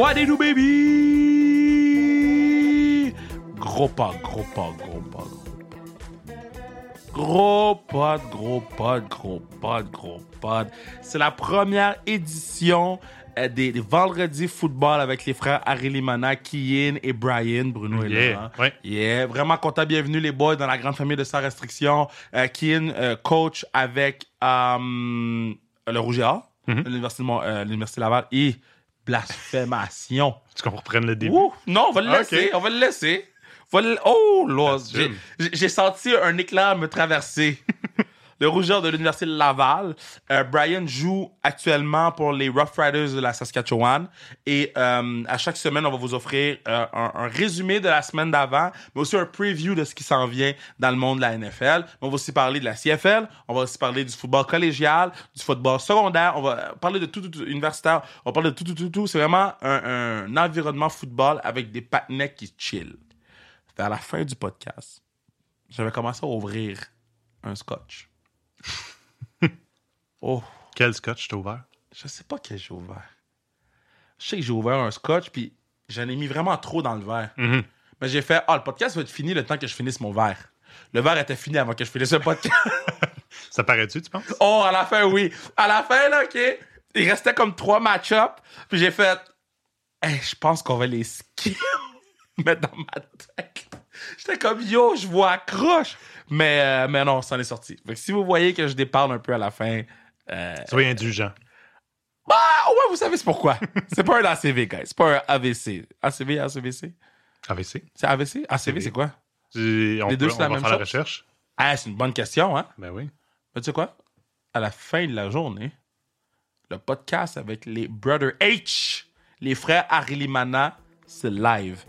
What do baby? Gros pas, gros pas, gros pas, gros Gros pod, gros pod, gros pod, gros pod. C'est la première édition euh, des, des vendredis football avec les frères Ari Limana, Kian et Brian. Bruno est Yeah, là. ouais. Yeah, vraiment content. Bienvenue les boys dans la grande famille de Sans Restriction. Euh, Kian, euh, coach avec euh, le Rouge et Or, Mhm. euh, l'Université Laval et Blasphémation. Tu qu'on reprenne le début? Ouh, non, on va le Ah, laisser. On va le laisser. Va le- Oh. J'ai j'ai senti un éclair me traverser. Le rougeur de l'Université de Laval. Euh, Brian joue actuellement pour les Rough Riders de la Saskatchewan. Et euh, à chaque semaine, on va vous offrir euh, un, résumé de la semaine d'avant, mais aussi un preview de ce qui s'en vient dans le monde de la NFL. On va aussi parler de la CFL. On va aussi parler du football collégial, du football secondaire. On va parler de tout, tout, universitaire. On va parler de tout, tout, tout, tout. C'est vraiment un, environnement football avec des patinets qui chill. Vers la fin du podcast, j'avais commencé à ouvrir un scotch. oh, Quel scotch t'as ouvert? je sais pas quel j'ai ouvert. Je sais que j'ai ouvert un scotch, puis j'en ai mis vraiment trop dans le verre. Mhm. Mais j'ai fait, ah, le podcast va être fini le temps que je finisse mon verre. Le verre était fini avant que je finisse le podcast. Ça paraît-tu, tu penses? oh, à la fin, oui. À la fin, là, OK, il restait comme trois match-ups, puis j'ai fait, hey, je pense qu'on va les skip. Mais dans ma tête, j'étais comme, yo, je vois accroche. Mais, euh, mais non, ça en est sorti. Fait que si vous voyez que je déparle un peu à la fin, euh, Soyez indulgent. Ah, ouais, vous savez c'est pourquoi. c'est pas un ACV, guys. C'est pas un AVC. ACV, ACVC? AVC. C'est AVC? ACV, c'est quoi? On, Les peut, deux, c'est la va même faire la chose? recherche. Ah, c'est une bonne question, hein? Ben oui. Mais tu sais quoi? À la fin de la journée, le podcast avec les Brother H, les frères Arilimana, c'est live.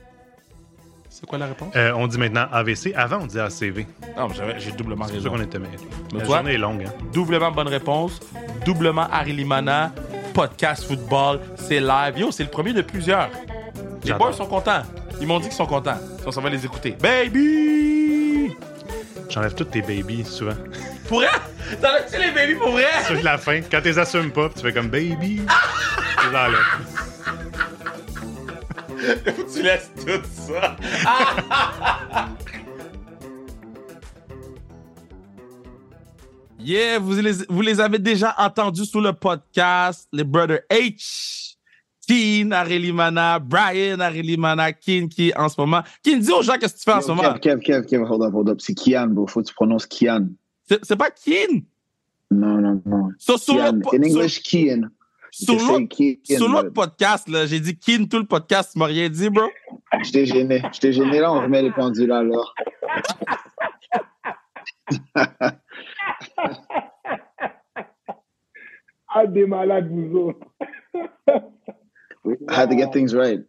C'est quoi la réponse? Euh, on dit maintenant AVC. Avant, on disait ACV. Non, mais j'avais- j'ai doublement C'est pour ça raison. qu'on était mêlés. La toi? journée est longue, hein? Doublement bonne réponse. Doublement Arilimana. Podcast football. C'est live. Yo, c'est le premier de plusieurs. Les boys sont contents. Ils m'ont dit qu'ils sont contents. On s'en va les écouter. Baby! J'enlève tous tes babies, souvent. Pour vrai? T'enlèves-tu les baby pour vrai? Sur la fin, quand tu les assumes pas, tu fais comme baby. tu les enlèves. Tu laisses tout ça. yeah, vous les, vous les avez déjà entendus sur le podcast, les Brother H. Keen, Arelimana, Brian, Arelimana, Keen, qui en ce moment. Keen, dis aux gens qu'est-ce que tu fais en ce moment. Kev, Kev, Kev, Kev, hold up, hold up. C'est Kian, bro. Faut que tu prononces Kian. C'est pas Keen? Non, non, non. So, sur Kian. po- In English, sur Kian, sur l'autre podcast, là, j'ai dit Keen tout le podcast, tu m'as rien dit, bro. Je t'ai gêné. Je t'ai gêné là, on remet les pendules alors. Ah, des malades, vous autres. I had to get things right.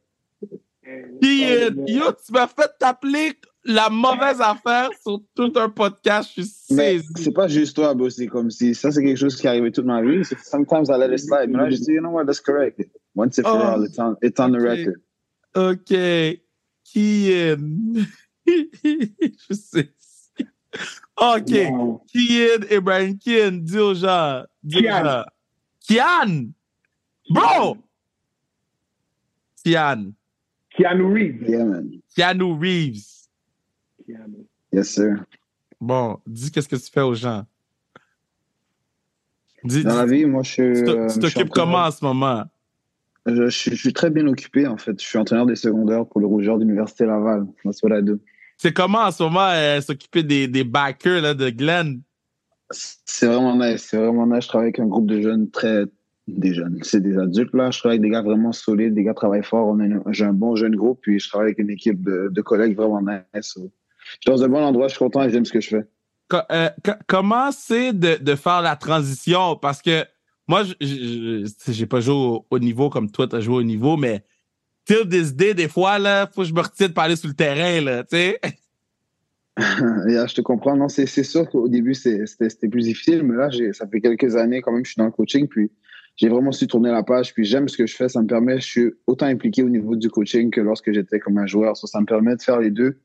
Keen, yo, tu m'as fait t'appeler la mauvaise affaire sur tout un podcast, je suis Mais saisi. c'est pas juste toi, bro. C'est comme si ça, c'est quelque chose qui est arrivé toute ma vie. Sometimes I let it slide. Mais là, je dis, you know what, that's correct. Once and for Oh. all, it's on, it's on the Ok. record. OK. Kian. Je sais. OK. Wow. Kian Brian Kian, dis aux gens. Dis aux Kian. gens. Kian. Bro! Kian. Keanu Reeves. Yeah, man. Keanu Reeves. Yes, sir. Bon, dis qu'est-ce que tu fais aux gens? Dis, Dans la vie, moi, je suis. tu euh, t'occupes comment en ce moment? Je, je, je suis très bien occupé, en fait. Je suis entraîneur des secondaires pour le Rougeur d'Université Laval. That's what I do. C'est comment en ce moment euh, s'occuper des, des backers là, de Glenn? C'est vraiment nice. C'est vraiment nice. Je travaille avec un groupe de jeunes très. Des jeunes. C'est des adultes, là. Je travaille avec des gars vraiment solides. Des gars travaillent fort. J'ai un bon jeune groupe. Puis je travaille avec une équipe de, de collègues vraiment nice. Suis dans un bon endroit. Je suis content et j'aime ce que je fais. Euh, co- comment c'est de, de faire la transition? Parce que moi, j'ai pas joué au, au niveau comme toi, tu as joué au niveau, mais till this day, des fois, là, faut que je me retire de parler sur le terrain, là, tu sais. Yeah, je te comprends. Non, c'est sûr qu'au début, c'était plus difficile. Mais là, ça fait quelques années quand même que je suis dans le coaching. Puis j'ai vraiment su tourner la page. Puis j'aime ce que je fais. Ça me permet, je suis autant impliqué au niveau du coaching que lorsque j'étais comme un joueur. So, ça me permet de faire les deux.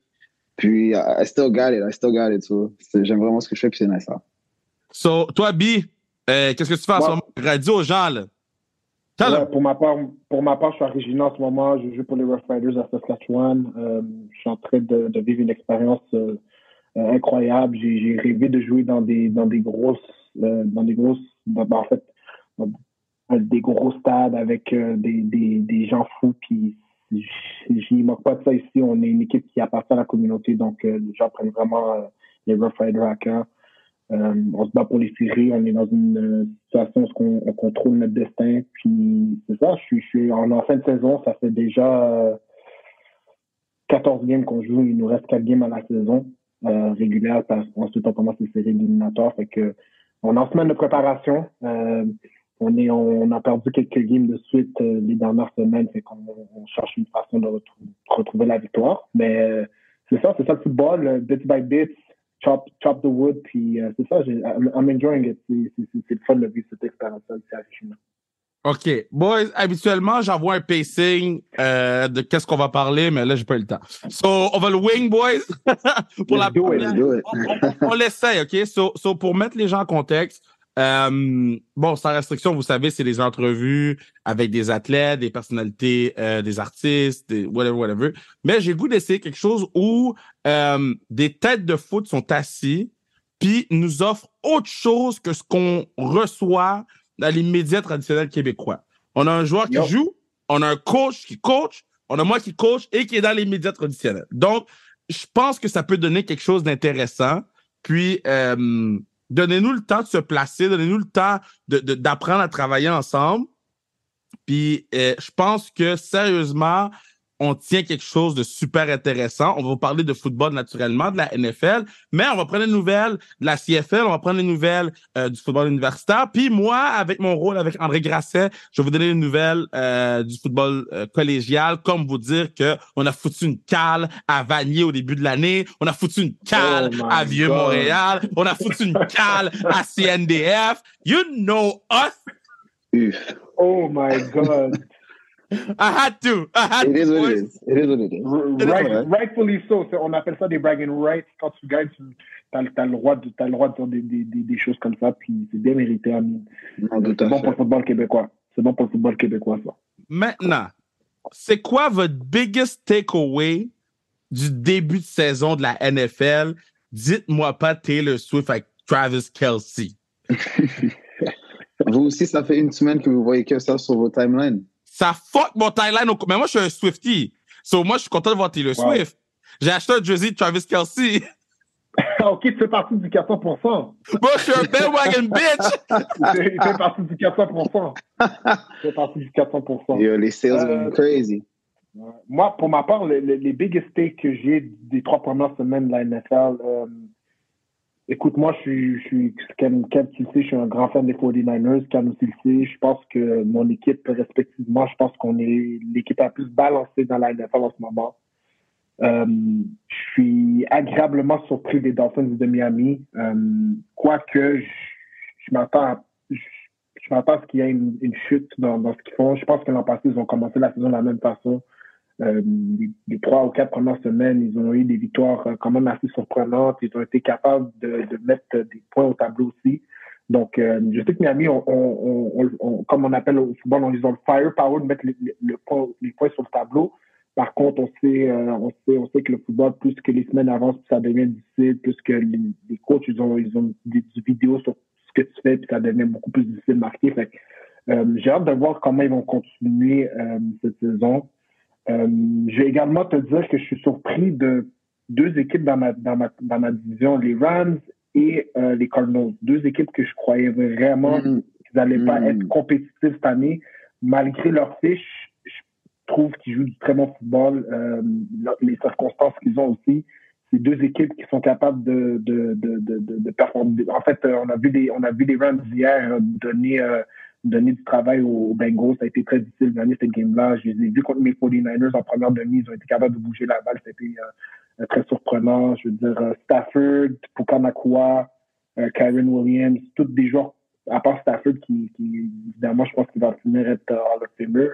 Puis I still got it. I still got it. So, j'aime vraiment ce que je fais. Puis c'est nice. Là. So, toi, B, euh, qu'est-ce que tu fais en ce moment? Radio aux gens, là. Ouais, pour, ma part, pour ma part, je suis originaire en ce moment. Je joue pour les Rough Riders à Saskatchewan. Euh, je suis en train de, de vivre une expérience euh, incroyable. J'ai rêvé de jouer dans des, dans des grosses, euh, dans des grosses, dans- ben, en fait, dans des gros stades avec euh, des, des, des gens fous. Puis j- j'y manque pas de ça ici. On est une équipe qui appartient à la communauté, donc euh, les gens prennent vraiment euh, les Rough Riders à cœur. Euh, on se bat pour les séries, on est dans une euh, situation où on, on contrôle notre destin. Puis c'est ça, je suis, je suis en, en fin de saison, ça fait déjà euh, 14 games qu'on joue, il nous reste 4 games à la saison euh, régulière, parce qu'ensuite on commence les séries éliminatoires. Fait que on est en semaine de préparation. On, est, on, a perdu quelques games de suite euh, les dernières semaines, fait qu'on on cherche une façon de retrou- retrouver la victoire. Mais euh, c'est ça, c'est ça le football, euh, bit by bit, chop, chop the wood, puis euh, c'est ça, j'ai- I'm, I'm enjoying it. C'est- C'est c'est- c'est le fun de vivre cette expérience-là ici à Richmond. OK. Boys, habituellement, j'envoie un pacing euh, de qu'est-ce qu'on va parler, mais là, j'ai pas eu le temps. So, on va le wing, boys? pour la do it. do it. on, on- on l'essaye, OK? So, so, pour mettre les gens en contexte, euh, bon, sans restriction, vous savez, c'est des entrevues avec des athlètes, des personnalités, euh, des artistes, des whatever, whatever. Mais j'ai le goût d'essayer quelque chose où euh, des têtes de foot sont assis puis nous offrent autre chose que ce qu'on reçoit dans les médias traditionnels québécois. On a un joueur qui joue, on a un coach qui coach, on a moi qui coach et qui est dans les médias traditionnels. Donc, je pense que ça peut donner quelque chose d'intéressant. Puis, euh, donnez-nous le temps de se placer, donnez-nous le temps de- de- d'apprendre à travailler ensemble. Puis, euh, je pense que sérieusement, on tient quelque chose de super intéressant. On va vous parler de football naturellement, de la NFL, mais on va prendre les nouvelles de la CFL, on va prendre les nouvelles euh, du football universitaire. Puis moi, avec mon rôle avec André Grasset, je vais vous donner les nouvelles euh, du football euh, collégial, comme vous dire que on a foutu une cale à Vanier au début de l'année, on a foutu une cale Oh à Vieux-Montréal, on a foutu une cale à CNDF. You know us. Oh my God. I had to. I had It is to. what boys. it is. It is what it is. Right, rightfully so. On appelle ça des bragging rights. Quand tu gagnes, tu as, le droit de, t'as le droit de faire des, des, des, des choses comme ça. Puis c'est bien mérité, Amine. Tout C'est à bon pour le football québécois. C'est bon pour le football québécois, ça. Maintenant, c'est quoi votre biggest takeaway du début de saison de la NFL? Dites-moi pas Taylor Swift avec Travis Kelsey. Vous aussi, ça fait une semaine que vous voyez que ça sur vos timelines. Ça fuck mon au- Mais moi, je suis un Swifty. So, moi, je suis content de voir Taylor Wow. Swift. J'ai acheté un jersey de Travis Kelsey. ok, tu fais partie du 400%. moi, je suis un bandwagon bitch. Tu fais- tu fais partie du 400%. Tu fais partie du 400%. Yo, les sales Euh, are crazy. Moi, pour ma part, le- le- les biggest takes que j'ai des trois premières semaines de la NFL, euh, écoute, moi, je suis, je suis comme je suis un grand fan des 49ers, Cam aussi le sait. Je pense que mon équipe, respectivement, je pense qu'on est l'équipe la plus balancée dans la NFL en ce moment. Euh, je suis agréablement surpris des Dolphins de Miami. Euh, quoique, je, m'attends à, je, à ce qu'il y ait une, une chute dans, dans ce qu'ils font. Je pense que l'an passé, ils ont commencé la saison de la même façon. Euh, les, trois ou quatre premières semaines, ils ont eu des victoires euh, quand même assez surprenantes. Ils ont été capables de, de mettre des points au tableau aussi. Donc, euh, je sais que Miami, on, on, on, comme on appelle au football, on, ils ont le firepower de mettre les, les- le point- les points sur le tableau. Par contre, on sait, euh, on sait, on sait que le football, plus que les semaines avancent, plus ça devient difficile, plus que les, les coachs, ils ont, ils ont des, vidéos sur ce que tu fais, puis ça devient beaucoup plus difficile de marquer. Fait euh, j'ai hâte de voir comment ils vont continuer euh, cette saison. Euh, je vais également te dire que je suis surpris de deux équipes dans ma, dans ma, dans ma division, les Rams et euh, les Cardinals. Deux équipes que je croyais vraiment Mm. qu'ils n'allaient pas Mm. être compétitifs cette année, malgré leur fiche. Je trouve qu'ils jouent du très bon football. Euh, les circonstances qu'ils ont aussi, c'est deux équipes qui sont capables de, de, de, de, de, de performer. En fait, on a vu les, on a vu les Rams hier donner, donner du travail aux Bengals. Ça a été très difficile de gagner cette game-là. Je les ai vus contre mes 49ers en première demi. Ils ont été capables de bouger la balle. C'était euh, très surprenant. Je veux dire, euh, Stafford, Pukanakua, euh, Kyron Williams, tous des joueurs, à part Stafford, qui, qui évidemment, je pense qu'il va finir être euh, Hall of Famer.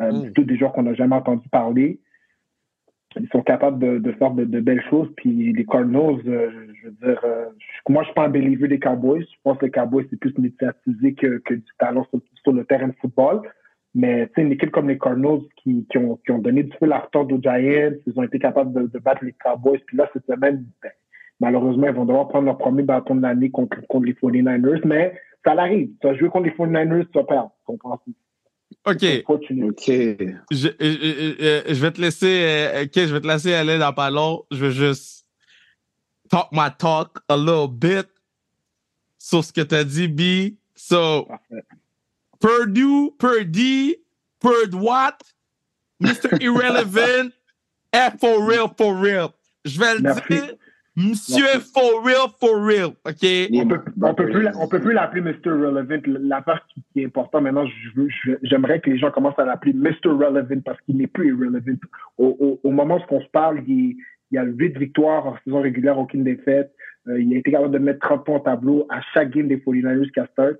Euh, Mm. C'est tous des joueurs qu'on n'a jamais entendu parler. Ils sont capables de, de faire de, de belles choses. Puis les Cardinals, euh, je veux dire, euh, moi, je suis pas un believer des Cowboys. Je pense que les Cowboys, c'est plus médiatisé que, que du talent sur, sur le terrain de football. Mais tu sais, une équipe comme les Cardinals qui, qui, ont, qui ont donné du feu à retordre aux Giants, ils ont été capables de, de battre les Cowboys. Puis là, cette semaine, ben, malheureusement, ils vont devoir prendre leur premier bâton de l'année contre, contre les 49ers. Mais ça l'arrive. Tu vas jouer contre les 49ers, tu vas perdre. OK. Ok. Je, je, je, je vais te laisser, euh, OK, je vais te laisser aller dans pas long. Je vais juste talk my talk a little bit sur ce que tu as dit, B. So. Purdue, Purdy, Purd what? Mr. Irrelevant, F for real, for real. Je vais le dire, Monsieur for real, for real. OK? On peut, on peut plus, on peut plus l'appeler Mr. Relevant. La part qui, est importante maintenant, j'aimerais que les gens commencent à l'appeler Mr. Relevant parce qu'il n'est plus irrelevant. Au, moment où on se parle, il, il a 8 victoires en saison régulière, aucune défaite. Euh, il a été capable de mettre 30 points au tableau à chaque game des 49ers qu'à start.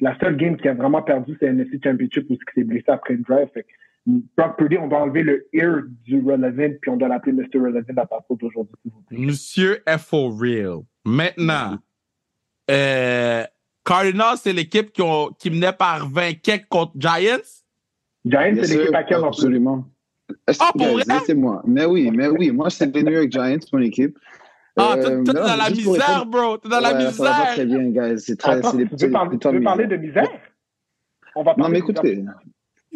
La seule game qui a vraiment perdu, c'est NFC Championship où il s'est blessé après une drive. Brock Purdy, on doit enlever le ear du relevant puis on doit l'appeler Mr. Relevant à partir d'aujourd'hui, s'il vous plaît. Monsieur F for real. Maintenant, euh, Cardinals, c'est l'équipe qui, ont- qui menait par 20 quelques contre Giants? Giants, c'est l'équipe à en plus? Absolument. Ah, pour vrai? Laissez-moi. Mais oui, mais oui. Moi, c'est les New York Giants, mon équipe. Ah, Euh, t'es mais dans non, la misère, répondre- bro. T'es dans la Ouais, Ça va pas misère. très bien, guys. C'est très, Attends, c'est des tu petits, veux, parler, tu veux parler de misère? misère? On va Non, parler mais de misère. écoutez,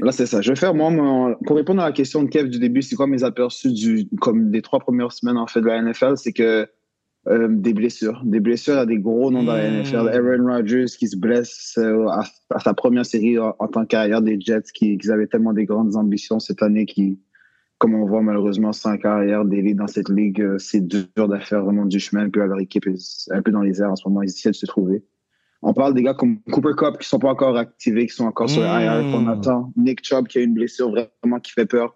là, c'est ça. Je vais faire, moi, mon- pour répondre à la question de Kev du début, c'est quoi mes aperçus du, comme des trois premières semaines, en fait, de la NFL, c'est que euh, des blessures. Des blessures à des gros noms dans la Mm. NFL. Aaron Rodgers qui se blesse euh, à, à sa première série en, en tant qu'arrière des Jets, qui, qui avaient tellement des grandes ambitions cette année qui, comme on voit malheureusement sans carrière d'élite dans cette ligue, euh, c'est dur de faire vraiment du chemin. Puis leur équipe est un peu dans les airs en ce moment, ils essaient de se trouver. On parle des gars comme Cooper Cup qui sont pas encore activés, qui sont encore sur le IR, Mm. qu'on attend. Nick Chubb qui a une blessure vraiment qui fait peur.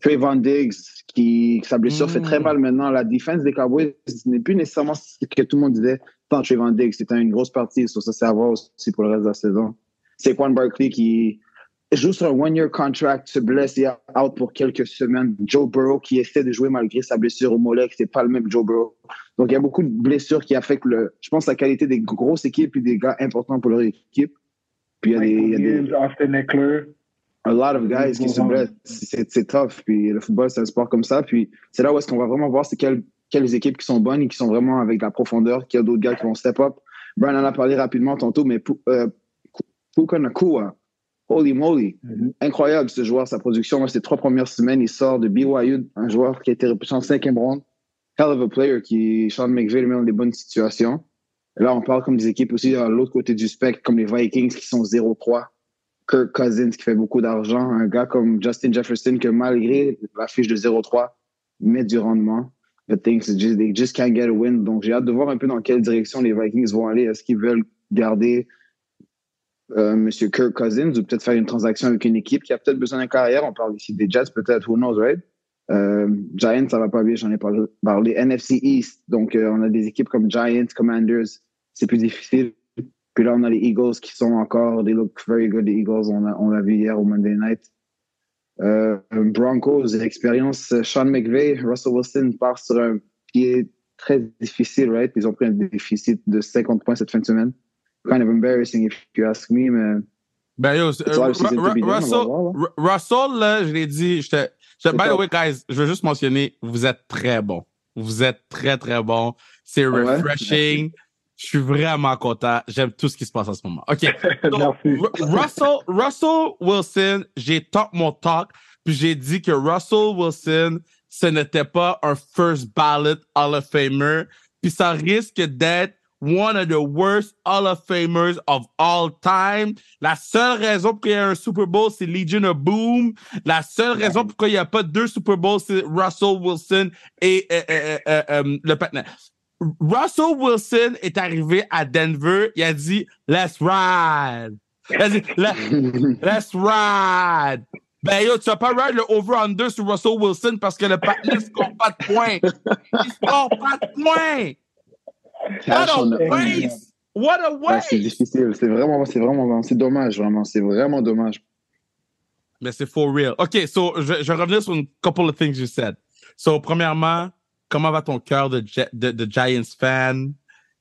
Trayvon Diggs qui, sa blessure fait très mal maintenant. La défense des Cowboys ce n'est plus nécessairement ce que tout le monde disait. Tant Trayvon Diggs, c'était une grosse partie, sur ça c'est à voir aussi pour le reste de la saison. Saquon Barkley qui sur un one-year contract, se blesse et est out pour quelques semaines. Joe Burrow qui essaie de jouer malgré sa blessure au mollet, c'est pas le même Joe Burrow. Donc il y a beaucoup de blessures qui affectent le, je pense, la qualité des grosses équipes et des gars importants pour leur équipe. Puis il y a des, il y a des Williams, Austin Eckler. a lot of guys qui se blessent. C'est tough. Puis le football, c'est un sport comme ça. Puis c'est là où est-ce qu'on va vraiment voir c'est quelles, quelles équipes qui sont bonnes et qui sont vraiment avec de la profondeur, qu'il y a d'autres gars qui vont step up. Brian en a parlé rapidement tantôt, mais euh, Puka Nakua, holy moly, Mhm. incroyable ce joueur, sa production. Moi, ces trois premières semaines, il sort de BYU, un joueur qui a été repêché en cinquième round. Hell of a player qui, Sean McVay, le met dans des bonnes situations. Là, on parle comme des équipes aussi à l'autre côté du spectre, comme les Vikings qui sont 0-3. Kirk Cousins qui fait beaucoup d'argent. Un gars comme Justin Jefferson que malgré la fiche de 0-3, met du rendement. But things just, they just can't get a win. Donc, j'ai hâte de voir un peu dans quelle direction les Vikings vont aller. Est-ce qu'ils veulent garder euh, Monsieur Kirk Cousins ou peut-être faire une transaction avec une équipe qui a peut-être besoin d'un carrière. On parle ici des Jets, peut-être, who knows, right? Euh, Giants, ça va pas bien, j'en ai parlé. NFC East, donc euh, on a des équipes comme Giants, Commanders, c'est plus difficile. Puis là, on a les Eagles qui sont encore, they look very good, les Eagles, on l'a on l'a vu hier au Monday Night. Broncos, l'expérience, euh, Sean McVay, Russell Wilson part sur un pied très difficile, right? Ils ont pris un déficit de 50 points cette fin de semaine. Kind of embarrassing if you ask me, mais Ben yo, Russell, là. Je l'ai dit, j'étais, by the top. way, guys, je veux juste mentionner, vous êtes très bon. Vous êtes très, très bon. C'est refreshing. Je suis vraiment content. J'aime tout ce qui se passe en ce moment. OK. Donc, Russell, Russell Wilson, j'ai talk mon talk, puis j'ai dit que Russell Wilson, ce n'était pas un first ballot Hall of Famer, puis ça risque d'être one of the worst Hall of Famers of all time. La seule raison pour qu'il y ait un Super Bowl, c'est Legion of Boom. La seule raison pourquoi il n'y a pas deux Super Bowls, c'est Russell Wilson et euh, euh, euh, le partenaire. Russell Wilson est arrivé à Denver, il a dit Let's ride. Il a dit Let- Let's ride. Ben yo, tu vas pas ride le over-under sur Russell Wilson parce que le partenaire ne score pas de points. Il score pas de points. What a waste! What a Ouais, c'est difficile. C'est vraiment, c'est vraiment, c'est dommage, vraiment. C'est vraiment dommage. Mais c'est for real. OK, so, je, je vais revenir sur une couple of things you said. So, premièrement, comment va ton cœur de, de, de Giants fan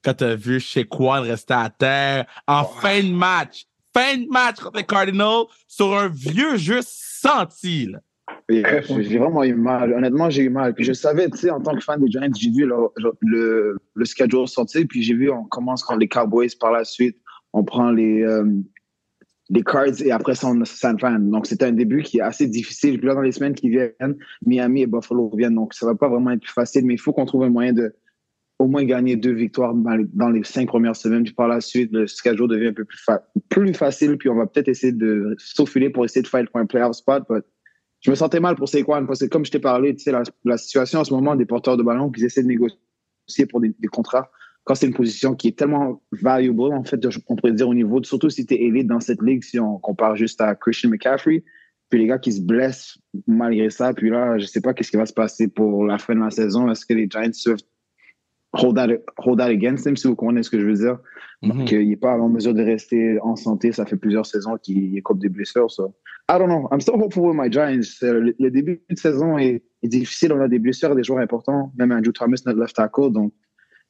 quand t'as vu chez quoi rester à terre en fin de match? fin de match contre les Cardinals sur un vieux jeu senti. Là. Et J'ai vraiment eu mal. Honnêtement, j'ai eu mal. Puis je savais, tu sais, en tant que fan des Giants, j'ai vu le, le, le schedule sortir. Puis j'ai vu, on commence quand les Cowboys par la suite. On prend les, euh, les Cards et après ça, on a San Fran. Donc c'était un début qui est assez difficile. Puis là, dans les semaines qui viennent, Miami et Buffalo reviennent. Donc ça va pas vraiment être plus facile. Mais il faut qu'on trouve un moyen de au moins gagner deux victoires dans les, dans les cinq premières semaines. Puis par la suite, le schedule devient un peu plus, fa plus facile. Puis on va peut-être essayer de s'aufiler pour essayer de faire un playoff spot. But je me sentais mal pour Saquon parce que comme je t'ai parlé, tu sais, la, la, situation en ce moment des porteurs de ballon qui essaient de négocier pour des, des contrats, quand c'est une position qui est tellement valuable, en fait, on pourrait dire au niveau, de, surtout si tu es élite dans cette ligue, si on compare juste à Christian McCaffrey, puis les gars qui se blessent malgré ça, puis là, je sais pas qu'est-ce qui va se passer pour la fin de la saison. Est-ce que les Giants hold that, hold that against him, si vous comprenez ce que je veux dire? Mm -hmm. Donc, il n'est pas en mesure de rester en santé. Ça fait plusieurs saisons qu'il écope des blessures. So. I don't know. I'm still hopeful with my Giants. Le, le début de saison est, est, difficile. On a des blessures, des joueurs importants. Même Andrew Thomas, notre left tackle. Donc,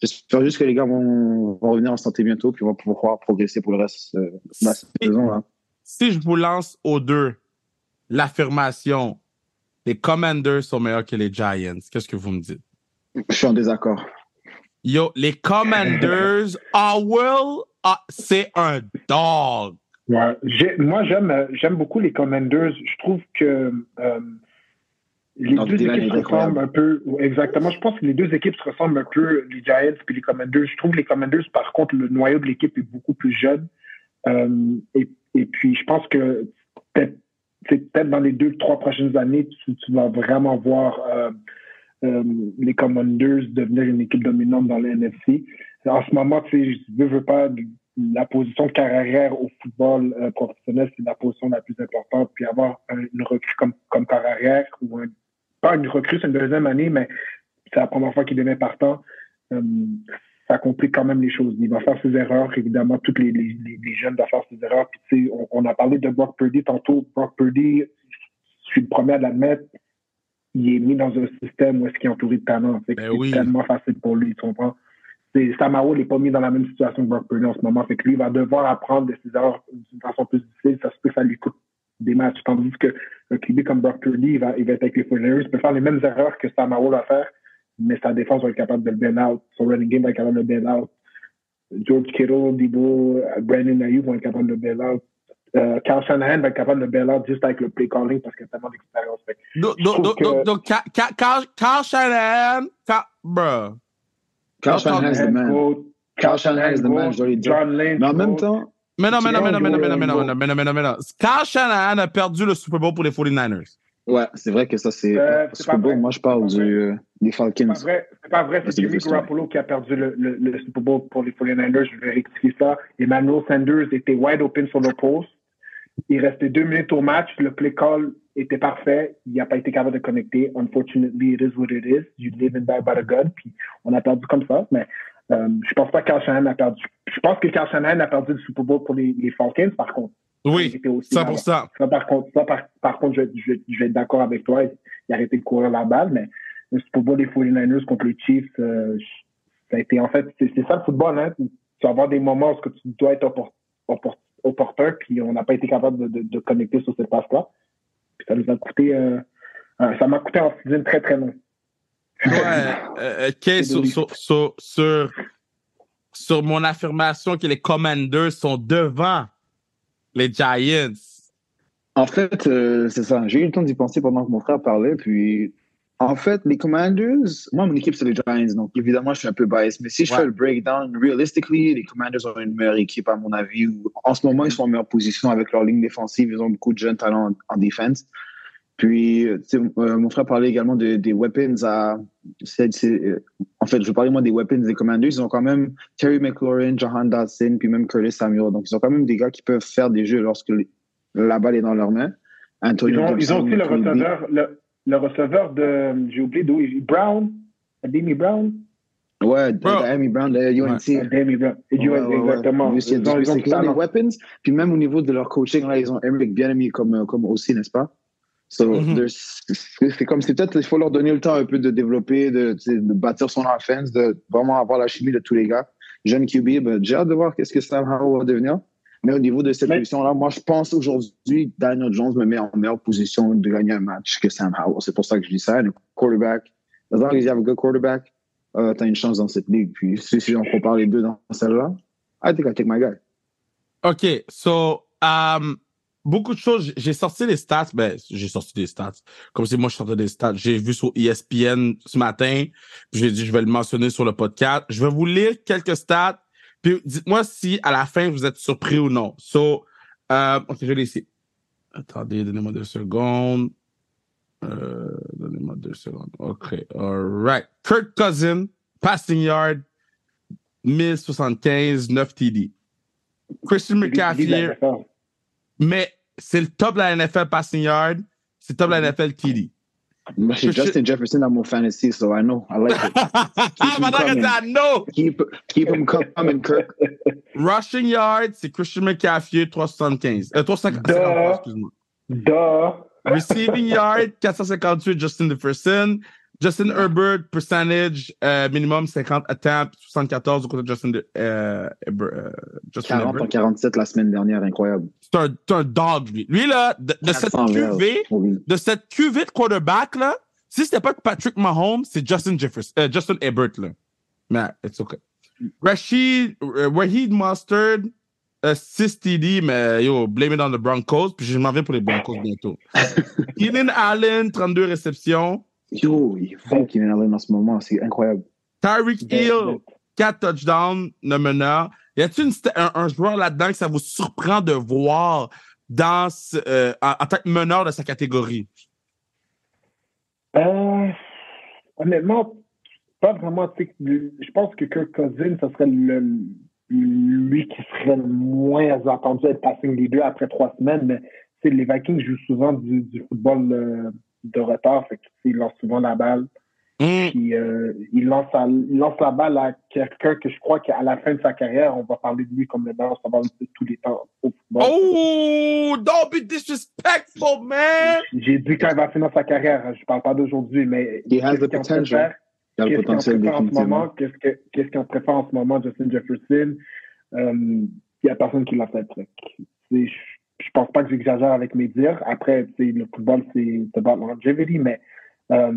j'espère juste que les gars vont, vont, revenir en santé bientôt puis vont pouvoir progresser pour le reste euh, de la saison. Là. Si je vous lance aux deux l'affirmation les Commanders sont meilleurs que les Giants, qu'est-ce que vous me dites? Je suis en désaccord. Yo, les Commanders, Howell, ah, c'est un dog. Ouais, moi, j'aime, j'aime beaucoup les Commanders. Je trouve que euh, les Donc, deux équipes se ressemblent un peu. Exactement. Je pense que les deux équipes se ressemblent un peu, les Giants et les Commanders. Je trouve que les Commanders, par contre, le noyau de l'équipe est beaucoup plus jeune. Euh, et, et, puis, je pense que peut-être, peut-être dans les deux, trois prochaines années, tu, tu vas vraiment voir. Euh, euh, les Commanders devenir une équipe dominante dans le NFC. En ce moment, tu sais, je veux, veux pas, la position de carrière au football euh, professionnel, c'est la position la plus importante. Puis avoir un, une recrue comme, carrière, ou un, pas une recrue, c'est une deuxième année, mais c'est la première fois qu'il devient partant. Euh, ça complique quand même les choses. Il va faire ses erreurs, évidemment, tous les, jeunes doivent faire ses erreurs. Puis, tu sais, on, a parlé de Brock Purdy tantôt. Brock Purdy, je suis le premier à l'admettre, il est mis dans un système où est-ce qu'il est entouré de talent. Ben c'est oui. tellement facile pour lui, tu comprends? Samaro n'est pas mis dans la même situation que Brock Purdy en ce moment. Fait que lui, il va devoir apprendre de ses erreurs d'une façon plus difficile. Ça se peut que ça lui coûte des matchs. Tandis que un QB comme Brock Purdy, il va, il va être avec les 49 Il peut faire les mêmes erreurs que Samaro va faire, mais sa défense va être capable de le bail out. Son running game va être capable de le bail out. George Kittle, Debo, Brandon Ayuk vont être capables de le bail out. Euh, Carl Shanahan va être capable de bail out juste avec le play calling parce qu'il a tellement d'expérience. Donc, donc, donc, donc, Carl Shanahan, bro. Carl Shanahan is the man. Carl Shanahan is the man, je dois dire. Lynch. Mais en même temps. Mais non, mais non, mais non, mais non, mais non, mais non, mais non, mais non, mais. Carl Shanahan a perdu le Super Bowl pour les 49ers. Ouais, c'est vrai que ça, c'est. Euh, Super Bowl, moi, je parle du, euh, des Falcons. C'est pas vrai, c'est pas vrai, c'est Jimmy Garoppolo qui a perdu le, le, le, Super Bowl pour les 49ers. Je vais rectifier ça. Emmanuel Sanders était wide open sur le post. Il restait deux minutes au match. Le play call était parfait. Il n'a pas été capable de connecter. Unfortunately, it is what it is. You live and die by the gun. Puis on a perdu comme ça. Mais euh, je pense pas que Carl Shanahan a perdu. Je pense que Carl Shanahan a perdu le Super Bowl pour les, les Falcons, par contre. Oui, ça pour ça. ça. par contre, ça, par, par contre, je, je, je vais être d'accord avec toi. Il a arrêté de courir la balle, mais le Super Bowl des 49ers contre les Chiefs, euh, ça a été, en fait, c'est ça le football, hein. Tu vas avoir des moments où tu dois être opportun, puis on n'a pas été capable de, de, de, connecter sur cette passe-là. Puis ça nous a coûté, euh, euh, ça m'a coûté en cuisine très, très long. Ouais, euh, sur, sur, sur, sur, sur mon affirmation que les Commanders sont devant les Giants. En fait, euh, c'est ça. J'ai eu le temps d'y penser pendant que mon frère parlait. Puis, en fait, les Commanders, moi, mon équipe, c'est les Giants. Donc, évidemment, je suis un peu biased. Mais si je ouais. fais le breakdown, realistically, les Commanders ont une meilleure équipe, à mon avis. En ce moment, ils sont en meilleure position avec leur ligne défensive. Ils ont beaucoup de jeunes talents en, en défense. Puis, euh, mon frère parlait également de, des weapons à. C est, c est, en fait, je parlais moi des weapons des Commanders. Ils ont quand même Terry McLaurin, Jahan Dodson, puis même Curtis Samuel. Donc, ils ont quand même des gars qui peuvent faire des jeux lorsque la balle est dans leurs mains. Antonio ils, ont, ils ont aussi le receveur, le, le, receveur de. J'ai oublié d'où. Brown? Demi Brown? Ouais, Demi Brown de UNC. Ouais. Demi Brown. Ouais, ouais, exactement. Ouais, ils, ont, ils ont, ils ont des weapons. Puis même au niveau de leur coaching, là, ils ont Eric Bienemy comme, comme aussi, n'est-ce pas? So, mm -hmm. C'est comme c'est peut-être il faut leur donner le temps un peu de développer, de, de bâtir son offense, de vraiment avoir la chimie de tous les gars. Jeune QB, ben, j'ai hâte de voir qu'est-ce que Sam Howell va devenir. Mais au niveau de cette Mais- position-là, moi, je pense aujourd'hui, Daniel Jones me met en meilleure position de gagner un match que Sam Howell. C'est pour ça que je dis ça. Le quarterback, as long as you have a good quarterback, euh, t'as une chance dans cette ligue. Puis si, si on compare les deux dans celle-là, I think I take my guy. OK, so, um, beaucoup de choses. J'ai sorti les stats. Ben, j'ai sorti des stats. Comme si moi, je sortais des stats. J'ai vu sur ESPN ce matin. puis J'ai dit, je vais le mentionner sur le podcast. Je vais vous lire quelques stats. Puis dites-moi si, à la fin, vous êtes surpris ou non. So, euh, OK, je l'ai ici. Attendez, donnez-moi deux secondes. Euh, donnez-moi deux secondes. OK, all right. Kurt Cousin, passing yard, 1075, 9 TD. Christian McCaffrey, mais c'est le top de la NFL passing yard, c'est le top de la NFL TD. Moi, j'ai Je- je- Justin Jefferson dans mon fantasy, so I know. I like it. Coming. ça, no! keep, keep him coming, Kirk. Rushing yard, c'est Christian McCaffrey, 375. Euh, 353, Duh. excuse-moi. Duh. Receiving yard, 458, Justin Jefferson. Justin Herbert, percentage, euh, minimum 50 attempts, 74 du côté de Justin, euh, Herbert, euh, Justin 40 en Herbert. 47 la semaine dernière, incroyable. C'est un, dog, lui. Lui, là, de, de cette 400 verges. QV, Oui. de cette QV de quarterback, là, si c'était pas Patrick Mahomes, c'est Justin Jefferson, euh, Justin Herbert, là. Mais, it's okay. Rashid, euh, Wahid Mustard, euh, 6 TD, mais yo, blame it on the Broncos, puis je m'en vais pour les Broncos bientôt. Keenan Allen, 32 réceptions. Yo, il fou qu'il Allen en ce moment, c'est incroyable. Tyreek Hill, 4 touchdowns, le meneur. Y a-t-il un, un joueur là-dedans que ça vous surprend de voir dans ce- euh, en, en tant que meneur de sa catégorie? Euh, honnêtement, pas vraiment. Je pense que Kirk Cousins, ce serait le, lui qui serait le moins attendu à être passing leader après trois semaines. Mais les Vikings jouent souvent du, du football euh, de retard. Fait ils lancent souvent la balle. Hmm. Puis euh, il, lance la, il lance la balle à quelqu'un que je crois qu'à la fin de sa carrière, on va parler de lui comme le meilleur sauveur de tous les temps au football. Oh, don't be disrespectful, man! J'ai dit quand il va finir sa carrière. Je parle pas d'aujourd'hui, mais He has qu'est-ce the qu'on potential. préfère? Il a le Qu'est-ce qu'on potentiel préfère en ce définitivement. moment? Qu'est-ce que- qu'est-ce qu'on préfère en ce moment, Justin Jefferson? Euh, Il n'y a personne qui l'a fait. Je je pense pas que j'exagère avec mes dires. Après, le football, c'est about longevity, mais euh,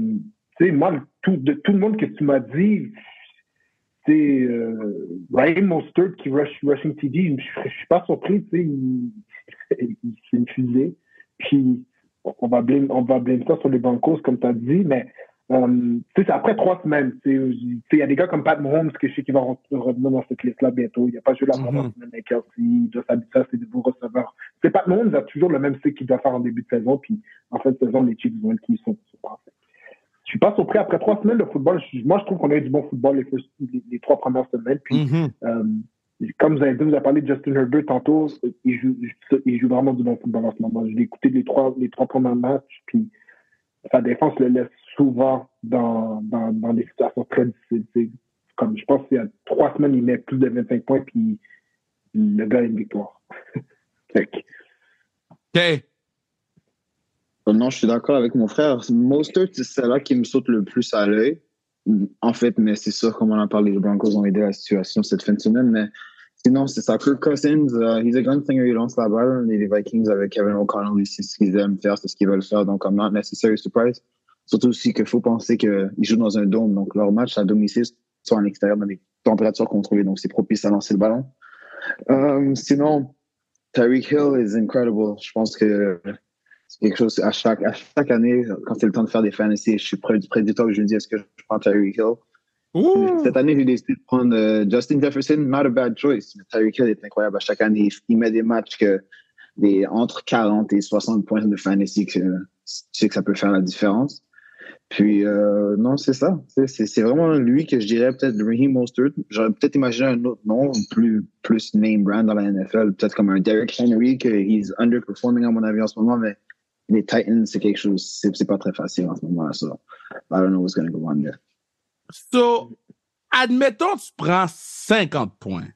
tu sais, moi, tout, de tout le monde que tu m'as dit, c'est euh, Ryan Mostert qui rush rushing TD, je suis pas surpris, tu sais, c'est une fusée. Puis on va blâmer on va ça sur les Broncos, comme tu as dit, mais euh, c'est après trois semaines. tu sais, Il y a des gars comme Pat Mahomes que je sais qu'il va re- revenir dans cette liste-là bientôt. Il n'a pas joué la Mhm. première semaine avec Kelsey. Doit s'habituer à ses nouveaux receveurs. Sais, Pat Mahomes a toujours le même cycle qu'il doit faire en début de saison. Puis en fin de saison, les Chiefs vont être qui ils sont. sont parfaits. Je suis pas surpris. Après trois semaines de football, je- moi, je trouve qu'on a eu du bon football les, first- les- les trois premières semaines. Puis Mhm. euh, comme vous avez dit, vous avez parlé de Justin Herbert tantôt, il joue, il joue vraiment du bon football en ce moment. Je l'ai écouté les trois, les trois premiers matchs, puis sa défense le laisse souvent dans, dans, dans des situations très difficiles. Comme je pense qu'il y a trois semaines, il met plus de 25 points, puis le gars a une victoire. OK. Euh, Non, je suis d'accord avec mon frère. Mostert, c'est celle-là qui me saute le plus à l'œil. En fait, mais c'est sûr, comme on en parlé, les Broncos ont aidé la situation cette fin de semaine. Mais sinon, c'est ça. Kirk Cousins, uh, he's a gunslinger, il lance la balle. Et les Vikings avec Kevin O'Connell, c'est ce qu'ils aiment faire, c'est ce qu'ils veulent faire. Donc, I'm not necessarily surprised. Surtout aussi qu'il faut penser qu'ils jouent dans un dôme. Donc, leur match à domicile sont en extérieur dans des températures contrôlées. Donc, c'est propice à lancer le ballon. Euh, sinon, Tyreek Hill is incredible. Je pense que c'est quelque chose à chaque, à chaque année, quand c'est le temps de faire des fantasy, je suis près du préditeur que je me dis est-ce que je prends Tyreek Hill? Cette année, j'ai décidé de prendre euh, Justin Jefferson, not a bad choice. Mais Tyreek Hill est incroyable. À chaque année, il, il met des matchs que des, entre 40 et 60 points de fantasy que tu sais que ça peut faire la différence. Puis, euh, non, c'est ça. C'est- vraiment lui que je dirais peut-être Raheem Mostert. J'aurais peut-être imaginé un autre nom, plus, plus name brand dans la NFL, peut-être comme un Derrick Henry, que he's underperforming à mon avis en ce moment, mais les Titans, c'est quelque chose, c'est pas très facile en ce moment-là. So, I don't know what's going to go on there. So, admettons, tu prends 50 points.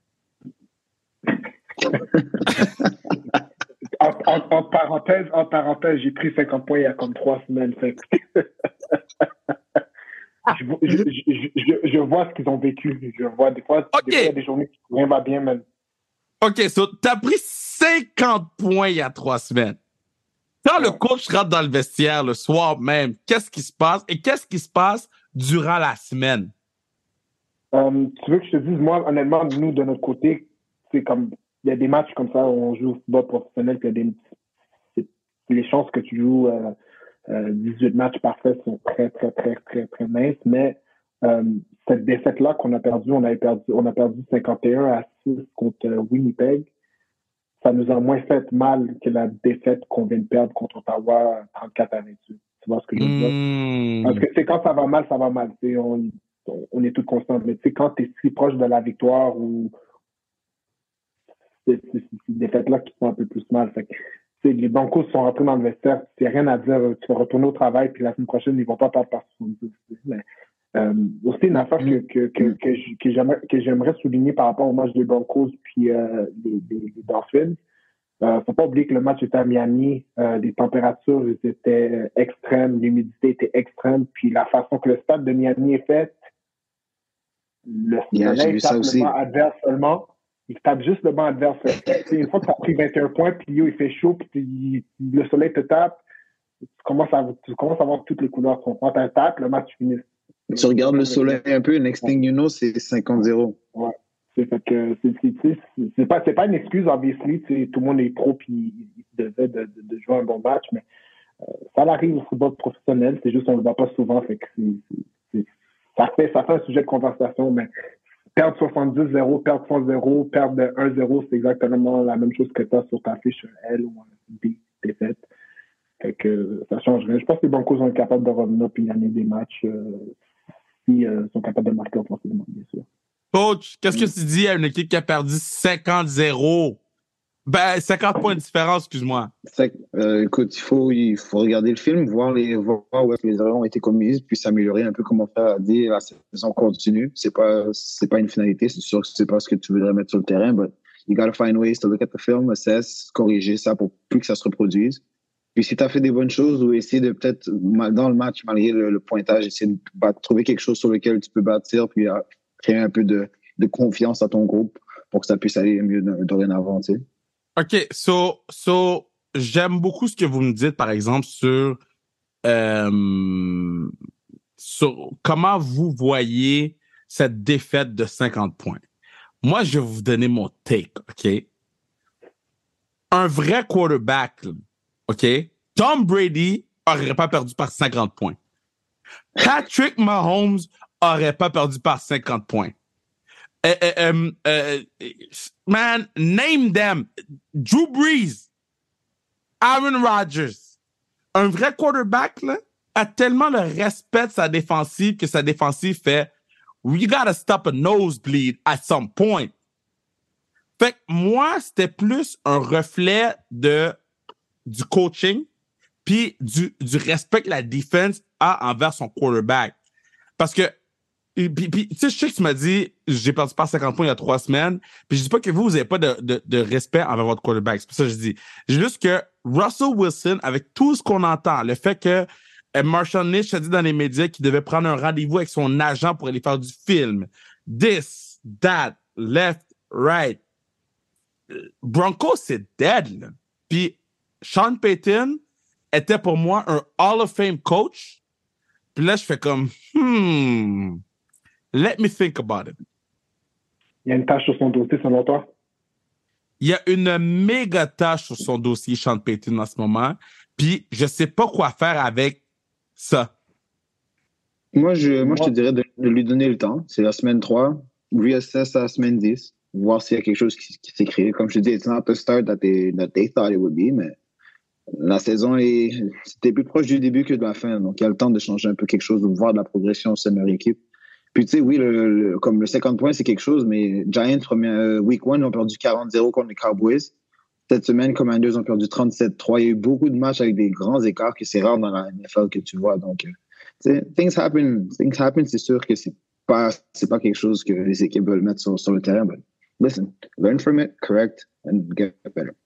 en, en, en parenthèse, en parenthèse, j'ai pris 50 points il y a comme trois semaines. Je, je, je, je, je vois ce qu'ils ont vécu. Je vois des fois, des, fois, il y a des journées qui rien va bien, même. OK, so, t'as pris 50 points il y a trois semaines. Quand le coach rentre dans le vestiaire le soir même, qu'est-ce qui se passe et qu'est-ce qui se passe durant la semaine? Euh, tu veux que je te dise, moi, honnêtement, nous, de notre côté, c'est comme, il y a des matchs comme ça où on joue au football professionnel, que des, les chances que tu joues euh, 18 matchs parfaits sont très, très, très, très, très minces, mais euh, cette défaite-là qu'on a perdue, on, avait perdu, on a perdu 51 à 6 contre Winnipeg ça nous a moins fait mal que la défaite qu'on vient de perdre contre Ottawa 34 à 28. Tu vois ce que je veux dire? Hmm. Parce que c'est quand ça va mal, ça va mal. On, on, est tous constants. Mais tu sais, quand tu es si proche de la victoire ou c'est ces défaites-là qui font un peu plus mal. Fait que, les Broncos sont rentrés dans le vestiaire. Il n'y a rien à dire. Tu vas retourner au travail, puis la semaine prochaine, ils ne vont pas perdre par 70. Mais, euh, aussi, une affaire que, que, que, que, que j'aimerais souligner par rapport au match des Broncos puis euh, des, des, des, Dolphins, euh, faut pas oublier que le match était à Miami, euh, les températures étaient extrêmes, l'humidité était extrême, puis la façon que le stade de Miami est fait, le yeah, soleil banc adverse seulement, il tape juste le banc adverse. une fois que tu as pris 21 points, puis il fait chaud, puis le soleil te tape, tu commences à, tu commences à voir toutes les couleurs. Quand tu tapes, le match finit. Tu regardes le soleil un peu, next thing you know, c'est 50-0. Ouais. C'est que c'est pas pas une excuse obviously, tout le monde est pro puis il devait de, de, de, jouer un bon match, mais euh, ça arrive au football professionnel, c'est juste on le voit pas souvent, fait que c'est ça fait ça fait un sujet de conversation, mais perdre 70-0, perdre 100-0, perdre 1-0, c'est exactement la même chose que tu as sur ta fiche L ou un B défaite. Fait que ça change rien. Je pense que les Broncos sont capables de revenir et gagner des matchs euh, s'ils euh, sont capables de marquer offensivement, bien sûr. Coach, qu'est-ce que tu dis à une équipe qui a perdu 50-0? Ben, 50 points de différence, excuse-moi. Euh, écoute, il faut, il faut regarder le film, voir, les, voir où les erreurs ont été commises, puis s'améliorer un peu comme mon frère a dit, la saison continue. C'est pas, pas une finalité, c'est sûr que c'est pas ce que tu voudrais mettre sur le terrain, but you gotta find ways to look at the film, assess, corriger ça pour plus que ça se reproduise. Puis si tu as fait des bonnes choses ou essayer de peut-être, dans le match, malgré le, pointage, essayer de trouver quelque chose sur lequel tu peux bâtir, puis euh, créer un peu de, de, confiance à ton groupe pour que ça puisse aller mieux dorénavant, tu sais. OK, so, so j'aime beaucoup ce que vous me dites, par exemple, sur, euh, sur comment vous voyez cette défaite de 50 points. Moi, je vais vous donner mon take, OK? Un vrai quarterback, OK? Tom Brady aurait pas perdu par 50 points. Patrick Mahomes aurait pas perdu par 50 points. Uh, um, uh, man, name them. Drew Brees, Aaron Rodgers. Un vrai quarterback a tellement le respect de sa défensive que sa défensive fait We gotta stop a nosebleed at some point. Fait que moi, c'était plus un reflet de du coaching puis du, du respect que la défense a envers son quarterback. Parce que puis, puis tu sais, je sais que tu m'as dit, j'ai perdu par 50 points il y a trois semaines. Puis je dis pas que vous, vous n'avez pas de, de, respect envers votre quarterback. C'est pour ça que je dis. Juste que Russell Wilson, avec tout ce qu'on entend, le fait que euh, Marshall Lynch a dit dans les médias qu'il devait prendre un rendez-vous avec son agent pour aller faire du film. This, that, left, right. Bronco, c'est dead. Là. Puis Sean Payton était pour moi un Hall of Fame coach. Puis là, je fais comme, hmm, let me think about it. Il y a une tâche sur son dossier, selon toi? Il y a une méga tâche sur son dossier, Sean Payton, en ce moment. Puis, je sais pas quoi faire avec ça. Moi, je, moi, je te dirais de, lui donner le temps. C'est la semaine 3. Reassess la semaine 10. Voir s'il y a quelque chose qui, s'est créé. Comme je te dis, it's not the start that they, that they thought it would be, mais la saison est, c'était plus proche du début que de la fin. Donc, il y a le temps de changer un peu quelque chose, de voir de la progression au sein de leur équipe. Puis, tu sais, oui, le, comme le 50 points, c'est quelque chose, mais Giants, premier, euh, week 1, ont perdu 40-0 contre les Cowboys. Cette semaine, Commanders ont perdu 37-3. Il y a eu beaucoup de matchs avec des grands écarts que c'est rare dans la NFL que tu vois. Donc, euh, things happen. Things happen, c'est sûr que c'est pas, c'est pas quelque chose que les équipes veulent mettre sur, sur le terrain. But listen, learn from it, correct, and get better.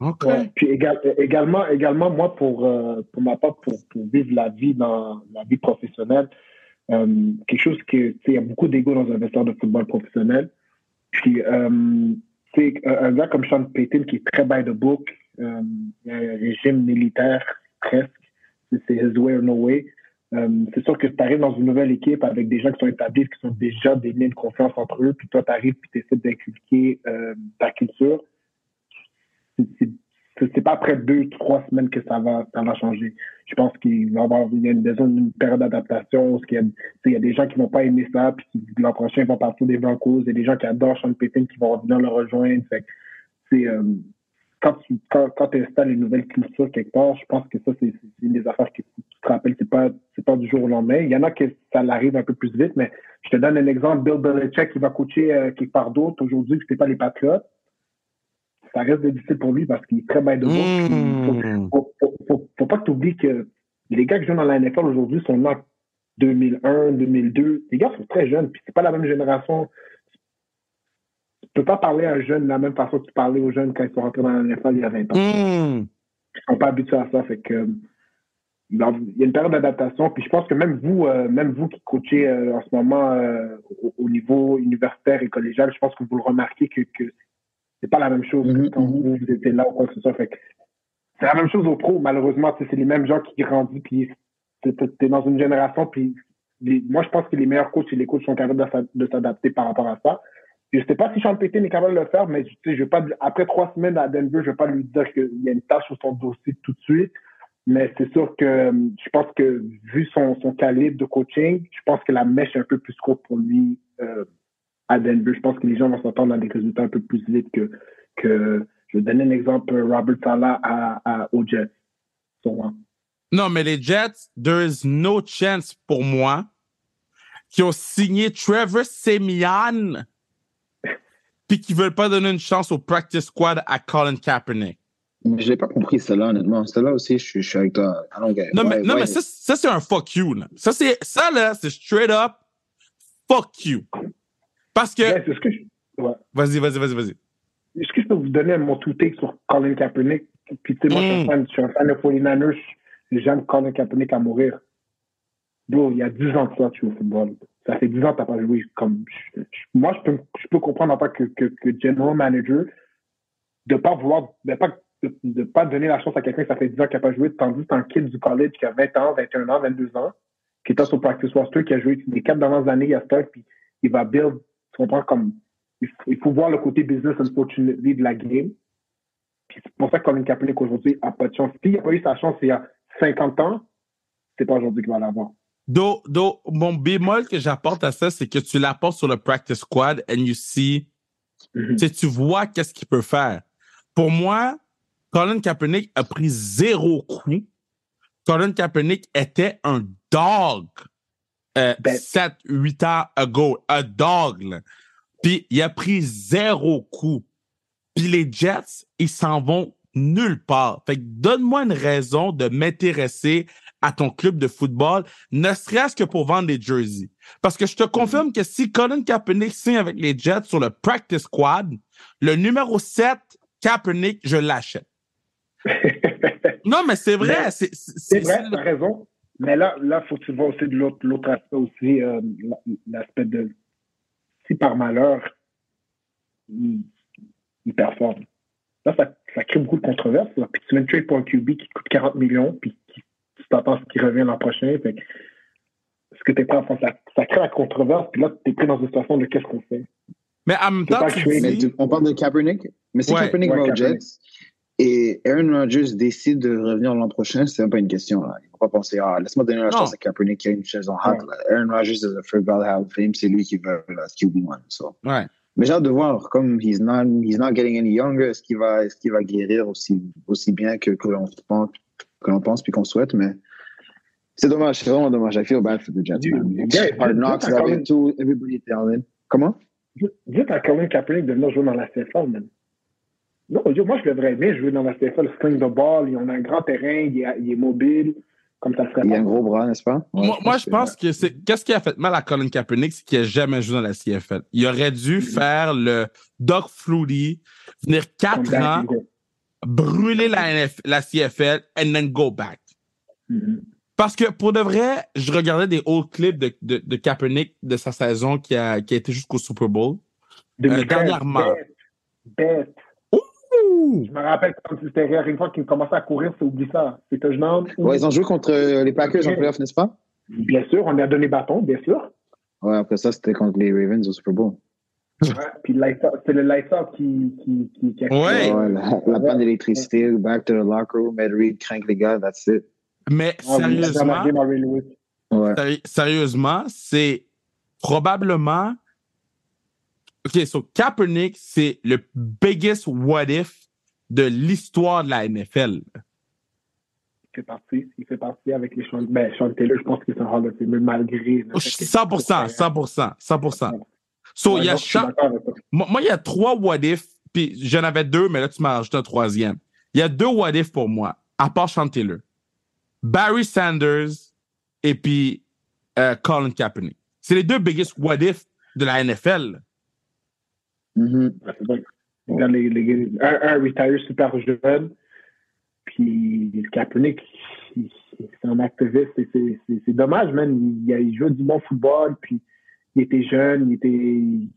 OK. puis également, également, moi, pour, euh, pour ma part, pour, pour, vivre la vie dans la vie professionnelle, euh, quelque chose que, il y a beaucoup d'ego dans un vestiaire de football professionnel. Puis, euh, un gars comme Sean Payton qui est très by the book, euh, il y a un régime militaire presque, c'est his way or no way. Euh, c'est sûr que tu arrives dans une nouvelle équipe avec des gens qui sont établis, qui sont déjà des liens de confiance entre eux, puis toi, tu arrives et tu essaies d'inculquer ta culture. C'est- c'est- pas après deux, trois semaines que ça va, ça va changer. Je pense qu'il va y avoir a une, besoin d'une période d'adaptation. Il y a des gens qui vont pas aimer ça, puis qui, l'an prochain, vont partir des Broncos. Il y a des gens qui adorent Sean Payton qui vont venir le rejoindre. C'est, euh, quand tu quand, installes une nouvelle culture quelque part, je pense que ça, c'est c'est une des affaires que tu te rappelles. C'est pas, c'est pas du jour au lendemain. Il y en a que ça l'arrive un peu plus vite, mais je te donne un exemple. Bill Belichick qui va coacher euh, quelque part d'autre aujourd'hui, que c'est pas les Patriots. Ça reste difficile pour lui parce qu'il est très bien de Mm. faut, faut, faut, faut pas que tu oublies que les gars qui jouent dans la NFL aujourd'hui sont en 2001, 2002. Les gars sont très jeunes, puis c'est pas la même génération. Tu peux pas parler à un jeune de la même façon que tu parlais aux jeunes quand ils sont rentrés dans la NFL il y a 20 ans. Mm. Ils sont pas habitués à ça, fait que euh, il y a une période d'adaptation. Puis je pense que même vous, euh, même vous qui coachez euh, en ce moment euh, au, au niveau universitaire et collégial, je pense que vous le remarquez que, que c'est pas la même chose que Mhm, quand mhm. vous, vous étiez là ou quoi que ce soit. Fait que c'est la même chose au pro, malheureusement, tu sais, c'est les mêmes gens qui grandissent, puis t'es dans une génération, puis les- moi je pense que les meilleurs coachs et les coachs sont capables de s'a- de s'adapter par rapport à ça. Je sais pas si Sean Payton est capable de le faire, mais tu sais, je vais pas, après trois semaines à Denver, je vais pas lui dire qu'il y a une tâche sur son dossier tout de suite. Mais c'est sûr que je pense que vu son, son calibre de coaching, je pense que la mèche est un peu plus courte pour lui euh, à Denver. Je pense que les gens vont s'attendre à des résultats un peu plus vite que, que je vais donner un exemple, Robert Sala à, à, aux Jets. Sûrement. Non, mais les Jets, there is no chance pour moi qui ont signé Trevor Semian puis qui veulent pas donner une chance au practice squad à Colin Kaepernick. Mais je l'ai pas compris, celle-là, honnêtement. Celle-là aussi, je suis, je suis avec toi. I don't get it. Non, mais, Ouais, non, mais ça, ça c'est un fuck you. Là. Ça, c'est, ça, là, c'est straight up fuck you. Parce que. Ouais, c'est ce que je, ouais. Vas-y, vas-y, vas-y, vas-y. Est-ce que je peux vous donner mon two take sur Colin Kaepernick? Puis, tu sais, moi, je, suis un Mm. fan, je suis un fan de 49ers. J'aime Colin Kaepernick à mourir. Bro, il y a 10 ans que ça, tu joues au football. Ça fait 10 ans que tu n'as pas joué. Comme, je- je- moi, je peux, je peux comprendre en tant que, que, que general manager de pas vouloir, de pas, de, de pas donner la chance à quelqu'un qui ça fait 10 ans qu'il n'a pas joué, tandis que c'est un kid du college qui a 20 ans, 21 ans, 22 ans, qui est sur practice roster, qui a joué les quatre dernières années à Stark, puis il va build, tu comprends, comme, il faut, il faut voir le côté business unfortunately de la game. Puis c'est pour ça que Colin Kaepernick aujourd'hui a pas de chance. S'il n'a pas eu sa chance il y a 50 ans, c'est pas aujourd'hui qu'il va l'avoir. Do, do, mon bémol que j'apporte à ça, c'est que tu l'apportes sur le practice squad and you see, Mhm. tu sais, tu vois qu'est-ce qu'il peut faire. Pour moi, Colin Kaepernick a pris zéro coup. Colin Kaepernick était un dog euh, Ben- 7, 8 ans ago. Un dog, là. Puis il a pris zéro coup. Puis les Jets, ils s'en vont nulle part. Fait que donne-moi une raison de m'intéresser à ton club de football, ne serait-ce que pour vendre des jerseys. Parce que je te confirme que si Colin Kaepernick signe avec les Jets sur le practice squad, le numéro 7, Kaepernick, je l'achète. Non, mais c'est vrai. C'est vrai, raison. Mais là, là, faut que tu vois aussi de l'autre, l'autre aspect aussi, euh, l'aspect de si par malheur, il, il performe. Là, ça, ça crée beaucoup de controverses. là. Puis tu mets une trade pour un QB qui coûte 40 millions, puis qui, tu t'attends à ce qu'il revient l'an prochain. Fait que, ce que tu es prêt à faire, ça, ça crée la controverse, puis là, tu es pris dans une situation de qu'est-ce qu'on fait? Mais en même C'est temps, tu Mais on parle de Kaepernick. Mais si Ouais, Kaepernick ouais, va aux Kaepernick. Jets et Aaron Rodgers décide de revenir l'an prochain, c'est même pas une question. Là. Il ne faut pas penser, ah, laisse-moi donner la Non. chance à Kaepernick qui a une chaise en hâte. Ouais. là. Aaron Rodgers is the first ballot Hall of Fame, c'est lui qui veut la QB1. So. Ouais. Mais j'ai hâte de voir, comme he's not, he's not getting any younger, est-ce qu'il va, est-ce qu'il va guérir aussi, aussi bien que, que l'on pense, que l'on pense puis qu'on souhaite, mais c'est dommage, c'est vraiment dommage. I feel bad for the Jets, Dude, Hard knocks, tout, everybody ligne. Comment? Dites à Colin Kaepernick de venir jouer dans la CFL, man. Non, moi, je devrais bien jouer dans la CFL, sling the ball, on a un grand terrain, il est, il est mobile, comme ça serait Il a un gros bras, n'est-ce pas? Ouais, moi, moi, je pense que c'est. Qu'est-ce qui a fait mal à Colin Kaepernick, c'est qu'il n'a jamais joué dans la CFL. Il aurait dû faire le Doug Flutie, venir Comme 4 Dan ans, brûler la, NF la CFL, and then go back. Mhm. Parce que pour de vrai, je regardais des old clips de, de, de Kaepernick de sa saison qui a, qui a été jusqu'au Super Bowl. 2013, dernièrement. bête. Bête. Ouh! Je me rappelle quand c'était rare, une fois qu'il commençait à courir, c'est oublie ça. C'est touchdown. Ouais, ils ont joué contre euh, les Packers en playoff, n'est-ce pas? Bien sûr, on lui a donné bâton, bien sûr. Ouais, après ça, c'était contre les Ravens au Super Bowl. Ouais, Puis c'est le light up qui, qui, qui, qui a Ouais. Ouais, la, la panne d'électricité, back to the locker room, Ed Reed crank les gars, that's it. Mais Ah sérieusement. Ouais. sérieusement, c'est probablement. OK, so Kaepernick, c'est le biggest what if de l'histoire de la NFL. Il fait partie. Il fait partie avec les Sean, ben, Sean Taylor, je pense que c'est un Hall of Famer malgré. le fait que- 100%, 100%, 100%. So, il y a Ouais, donc, je suis cha- d'accord avec toi. moi, moi, il y a trois what if, puis j'en avais deux, mais là, tu m'as rajouté un troisième. Il y a deux what if pour moi, à part Sean Taylor. Barry Sanders et puis euh, Colin Kaepernick. C'est les deux biggest what if de la NFL. Mhm. Ouais, un, retire super jeune, puis Kaepernick, c'est un activiste. c'est- dommage, man. Il, il jouait du bon football, puis il était jeune, il était, il,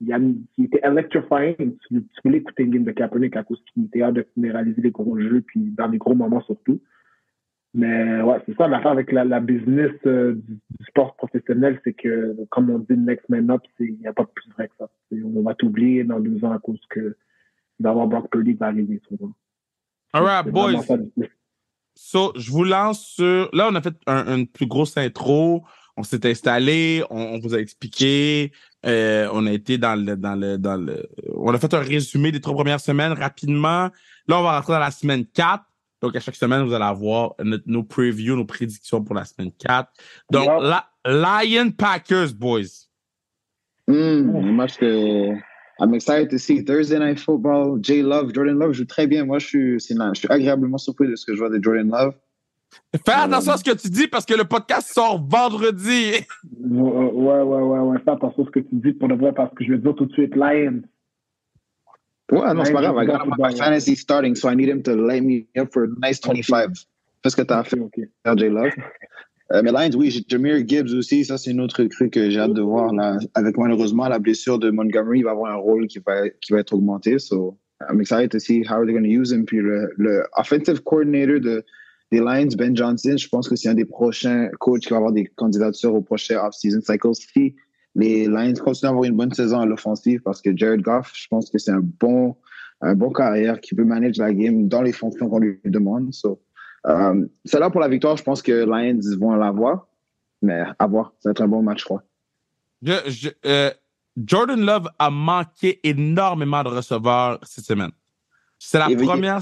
il était electrifying. Tu, voulais écouter une game de Kaepernick à cause qu'il était hâte de réaliser les gros jeux, puis dans les gros moments surtout. Mais ouais, c'est ça l'affaire avec la, business euh, du, du sport professionnel, c'est que, comme on dit, next man up, il n'y a pas plus vrai que ça. On va t'oublier dans deux ans à cause que d'avoir Brock Purdy qui va arriver. vois. All right, boys. So, je vous lance sur. Là, on a fait un, une plus grosse intro. On s'est installé. On, on vous a expliqué. euh, on a été dans le, dans le, dans le. On a fait un résumé des trois premières semaines rapidement. Là, on va rentrer dans la semaine 4. Donc, à chaque semaine, vous allez avoir notre- nos previews, nos prédictions pour la semaine 4. Donc, la, Lion Packers, boys. Mm, le match que I'm excited to see Thursday Night Football. Jay Love, Jordan Love joue très bien. Moi, je suis, je suis agréablement surpris de ce que je vois de Jordan Love. Fais attention à ce que tu dis parce que le podcast sort vendredi. Ouais, ouais, ouais, ouais. Fais attention à ce que tu dis pour de vrai parce que je vais dire tout de suite Lions. Ouais, non, c'est pas grave. I got my fantasy starting, so I need him to light me up for a nice 25. Fais ce que t'as fait, Ok, ok. Jay Love. Euh, Lions, oui, Jameer Gibbs aussi. Ça, c'est une autre recrue que j'ai hâte de voir. Là. Avec malheureusement la blessure de Montgomery, il va avoir un rôle qui va, qui va être augmenté. So, I'm excited to see how they're going to use him. Puis le, le offensive coordinator de, des Lions, Ben Johnson, je pense que c'est un des prochains coachs qui va avoir des candidatures au prochain off-season cycle. Si les Lions continuent à avoir une bonne saison à l'offensive, parce que Jared Goff, je pense que c'est un bon, un bon carrière qui peut manager la game dans les fonctions qu'on lui demande. So, euh, c'est là pour la victoire. Je pense que Lions vont l'avoir. Mais à voir. Ça va être un bon match, je crois. Je, je- euh, Jordan Love a manqué énormément de receveurs cette semaine. C'est la Et première.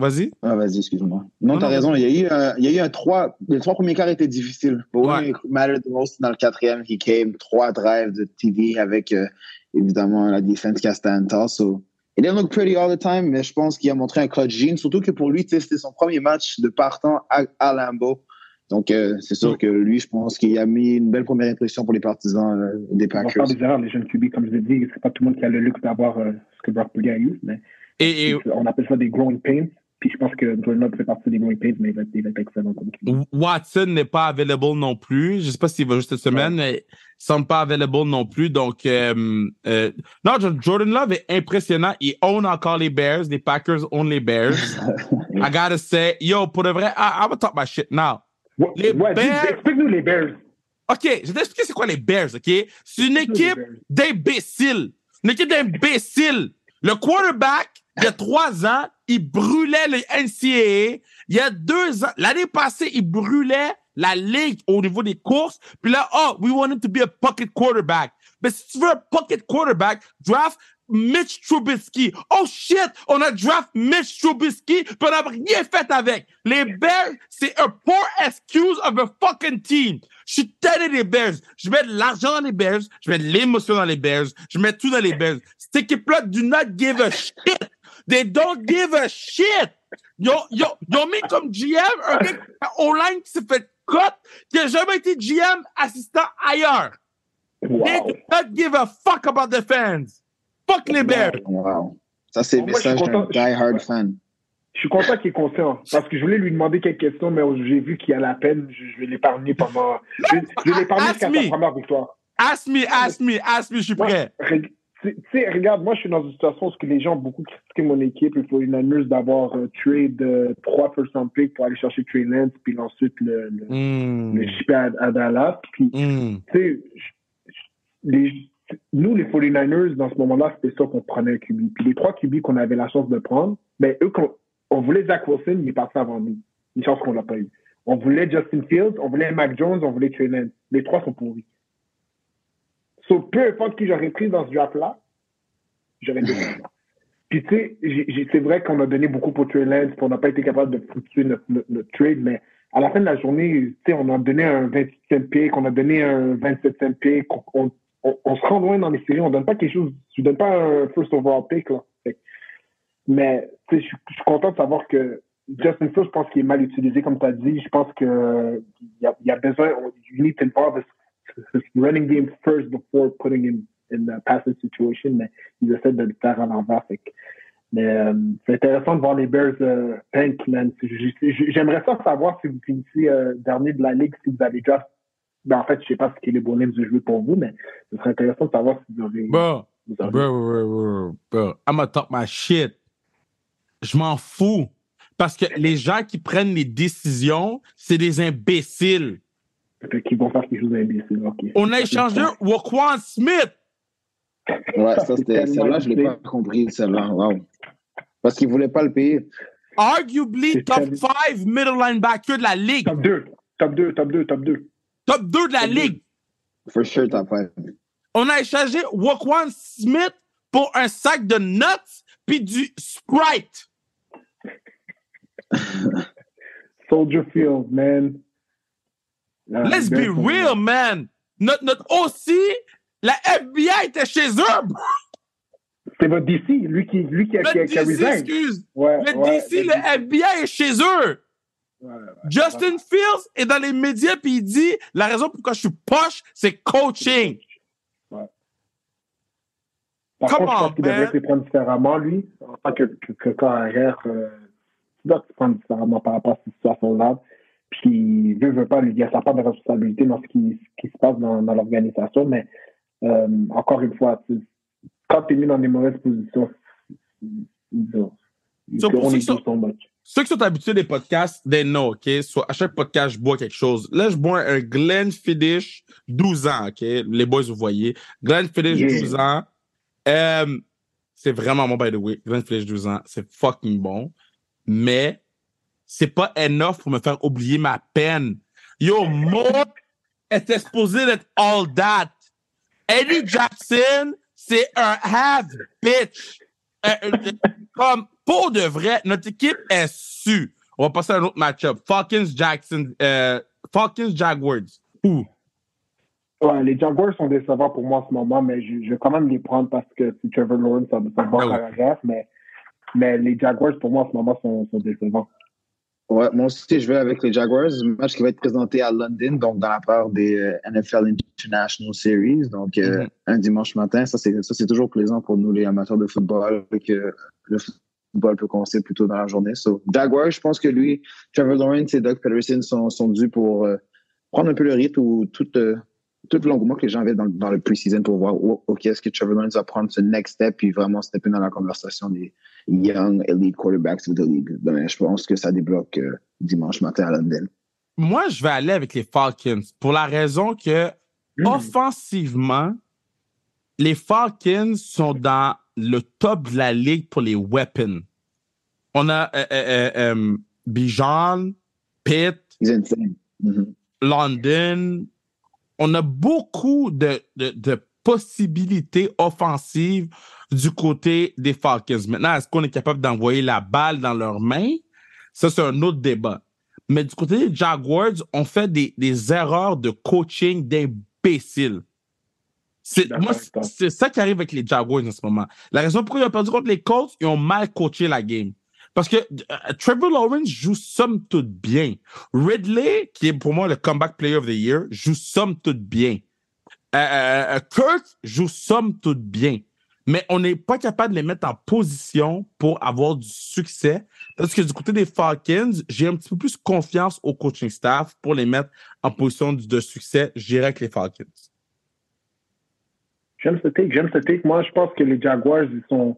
Vas-y. Ah, vas-y, excuse-moi. Non, Non, t'as raison. Il y a eu un, il y a eu un trois, les trois premiers quarts étaient difficiles. When Ouais. most dans le quatrième, he came trois drives de TD avec, euh, évidemment, la défense qui a stand. So, it didn't look pretty all the time, mais je pense qu'il a montré un clutch gene. Surtout que pour lui, c'était son premier match de partant à, à Lambeau. Donc, euh, c'est sûr que lui, je pense qu'il a mis une belle première impression pour les partisans euh, des On Packers. faire des erreurs, les jeunes QB, comme je l'ai dit. C'est pas tout le monde qui a le luxe d'avoir euh, ce que Brock Purdy a eu, mais Et, et on appelle ça des growing pains. Puis je pense que Jordan Love fait partie des growing pains, mais il va être, il va être excellent comme QB. Watson n'est pas available non plus. Je sais pas s'il va juste cette semaine, mais il semble pas available non plus. Donc, euh, euh, non, Jo- Jordan Love est impressionnant. Il own encore les Bears. Les Packers own les Bears. I gotta say, yo, pour de vrai, I, I'm gonna talk my shit now. Les Bears- Explique-nous les Bears. OK, je vais t'expliquer c'est quoi les Bears, OK? C'est une équipe d'imbéciles. Une équipe d'imbéciles. Le quarterback, il y a trois ans, il brûlait les NCAA. Il y a deux ans, l'année passée, il brûlait la ligue au niveau des courses. Puis là, oh, we want him to be a pocket quarterback. Mais si tu veux pocket quarterback, draft Mitch Trubisky. Oh shit, on a draft Mitch Trubisky, puis on n'a rien fait avec. Les Bears, c'est un poor excuse of a fucking team. Je suis tanné des Bears. Je mets de l'argent dans les Bears, je mets de l'émotion dans les Bears, je mets tout dans les Bears. Cette équipe-là do not give a shit. They don't give a shit. Ils ont mis comme GM un gars online qui s'est fait cut, qui a jamais été GM assistant ailleurs. They do not give a fuck about the fans. Fuck les Bears. Wow. Ça, c'est le Moi, je suis message d'un die-hard fan. Je suis content qu'il est conscient parce que je voulais lui demander quelques questions, mais j'ai vu qu'il y a la peine. Je, je vais l'épargner pendant. Je, je vais l'épargner Ask jusqu'à me. sa première victoire. Ask me, ask me, ask me, je suis prêt. Tu sais, regarde, moi, je suis dans une situation où les gens ont beaucoup critiqué mon équipe. Il faut une annonce d'avoir euh, trade euh, trois first round picks pour aller chercher Trey Lance, puis ensuite le, le, Hmm. le shipper à, à Dallas. Puis, Hmm. tu sais, nous, les 49ers, dans ce moment-là, c'était ça qu'on prenait un QB. Puis les trois QB qu'on avait la chance de prendre, ben, eux, qu'on- on voulait Zach Wilson, il est passé avant nous. Une chance qu'on l'a pas eu. On voulait Justin Fields, on voulait Mac Jones, on voulait Trey Lance. Les trois sont pourris. So, peu importe qui j'aurais pris dans ce draft-là, j'aurais choix. Puis, tu sais, c'est vrai qu'on a donné beaucoup pour Trey Lance, puis on n'a pas été capable de fructuer notre, notre- notre trade, mais à la fin de la journée, tu sais, on a donné un 28e pick, on a donné un 27e pick, on, on, on se rend loin dans les séries, on donne pas quelque chose, tu donnes pas un first overall pick, là. Mais, tu sais, je suis- content de savoir que Justin Fields, je pense qu'il est mal utilisé, comme tu as dit. Je pense que il y a, y a besoin, you need to his running game first before putting him in a passing situation, mais ils essaient de le faire à l'envers. Mais euh, c'est intéressant de voir les Bears euh, tank, man. J'aimerais ça savoir si vous finissez euh, dernier de la ligue, si vous avez draft. Ben, en fait, je sais pas ce que les bonhommes de jouer pour vous, mais ce serait intéressant de savoir si vous avez. Bro, vous bro, avez- bro, bro, bro. I'm gonna talk my shit. Je m'en fous. Parce que les gens qui prennent les décisions, c'est des imbéciles. Fait qu'ils vont faire quelque chose d'imbécile. ok. On a échangé Waquan Smith. Ouais, ça, c'était, celle-là, je l'ai pas compris, celle-là. Wow. Parce qu'ils voulaient pas le payer. Arguably top tellement- 5 middle linebacker de la ligue. Top 2, top 2, top 2, top 2. Top 2 de la Top deux. ligue. For sure, top five. On a échangé Waquan Smith pour un sac de nuts puis du Sprite. Soldier Field, man. Let's be real, man. Notre, notre aussi, la FBI était chez eux. C'est votre DC, lui qui, lui qui a, qui a, qui a DC, resign. excuse. Ouais, Le ouais, DC, le FBI est chez eux. ouais. Justin Fields est dans les médias puis il dit la raison pourquoi je suis poche, c'est coaching. Par Come contre, je on, pense qu'il devrait se prendre différemment, lui, en tant que, que, que carrière. Euh, il doit se prendre différemment par rapport à cette situation-là. Puis, veut, veut pas, lui, il y a sa part de responsabilité dans ce qui, ce qui se passe dans, dans l'organisation. Mais, euh, encore une fois, tu- quand tu es mis dans des mauvaises positions, disons, So, ceux qui sont- so much. Ceux qui sont habitués des podcasts, they know, OK? So, à chaque podcast, je bois quelque chose. Là, je bois un Glenfiddich 12 ans, OK? Les boys, vous voyez. Glenfiddich Yeah. 12 ans. Euh, c'est vraiment bon, by the way. Glenfiddich 12 ans, c'est fucking bon. Mais c'est pas enough pour me faire oublier ma peine. Yo, Mo était supposé d'être all that. Eddie Jackson, c'est un have bitch. Euh, euh, comme, pour de vrai, notre équipe est su. On va passer à un autre match-up. Falcons, Jackson, euh, Falcons, Jaguars. Ouh. Ouais, les Jaguars sont décevants pour moi en ce moment, mais je, je vais quand même les prendre parce que c'est Trevor Lawrence, ça me fait bon mais, mais les Jaguars pour moi en ce moment sont, sont décevants. Ouais, moi aussi, je vais avec les Jaguars. Match qui va être présenté à London, donc dans la part des euh, NFL International Series. Donc, euh, Mhm. un dimanche matin, ça, c'est, toujours plaisant pour nous, les amateurs de football, que le football peut commencer plus tôt dans la journée. So, Jaguars, je pense que lui, Trevor Lawrence et Doug Peterson sont, sont dus pour euh, prendre un peu le rythme ou tout, tout l'engouement que les gens avaient dans, dans le pre-season pour voir, oh, OK, est-ce que Trevor Lawrence va prendre ce next step puis vraiment stepper dans la conversation des young elite quarterbacks of the league. Ben, je pense que ça débloque euh, dimanche matin à London. Moi, je vais aller avec les Falcons pour la raison que, Hmm. offensivement, les Falcons sont dans le top de la ligue pour les weapons. On a euh, euh, euh, Bijan, Pitt. Mhm. London. On a beaucoup de, de, de possibilités offensives du côté des Falcons. Maintenant, est-ce qu'on est capable d'envoyer la balle dans leurs mains? Ça, c'est un autre débat. Mais du côté des Jaguars, on fait des, des erreurs de coaching d'imbéciles. Moi, c'est ça qui arrive avec les Jaguars en ce moment. La raison pourquoi ils ont perdu contre les Colts, ils ont mal coaché la game. Parce que euh, Trevor Lawrence joue somme toute bien. Ridley, qui est pour moi le comeback player of the year, joue somme toute bien. Euh, euh, euh, Kurt joue somme toute bien. Mais on n'est pas capable de les mettre en position pour avoir du succès. Parce que du côté des Falcons, j'ai un petit peu plus confiance au coaching staff pour les mettre en position de succès. J'irai avec les Falcons. J'aime ce take, j'aime ce take. Moi, je pense que les Jaguars, ils sont,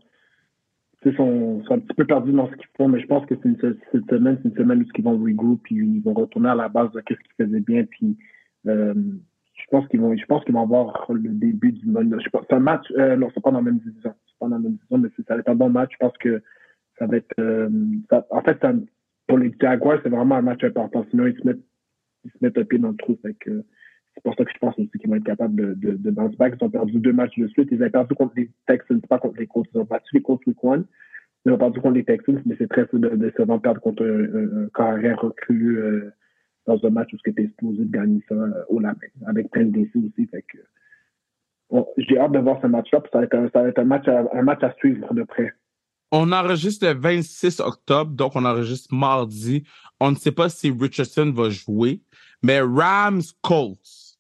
sont, sont un petit peu perdus dans ce qu'ils font, mais je pense que c'est cette semaine, c'est une semaine où ils vont regrouper, puis ils vont retourner à la base de ce qu'ils faisaient bien, puis euh, pense qu'ils vont, je pense qu'ils vont avoir le début du bon. Je c'est un match, euh, non, c'est pas dans la même division, c'est pas dans la même division, mais ça va être un bon match. Je pense que ça va être, euh, ça, en fait, pour les Jaguars, c'est vraiment un match important. Sinon, ils se mettent, ils se mettent un pied dans le trou. Fait que, c'est pour ça que je pense aussi qu'ils vont être capables de, de, de bounce back. Ils ont perdu deux matchs de suite. Ils ont perdu contre les Texans, pas contre les Colts. Ils ont battu les Colts week one. Ils ont perdu contre les Texans, mais c'est très décevant de perdre contre un, un, carrière recru euh, dans un match où tu étais supposé de gagner ça euh, au lapin, avec plein de décès aussi. Fait que, bon, j'ai hâte de voir ce match-là. Ça va être, un, ça va être un, match à, un match à suivre de près. On enregistre le 26 octobre, donc on enregistre mardi. On ne sait pas si Richardson va jouer, mais Rams Colts.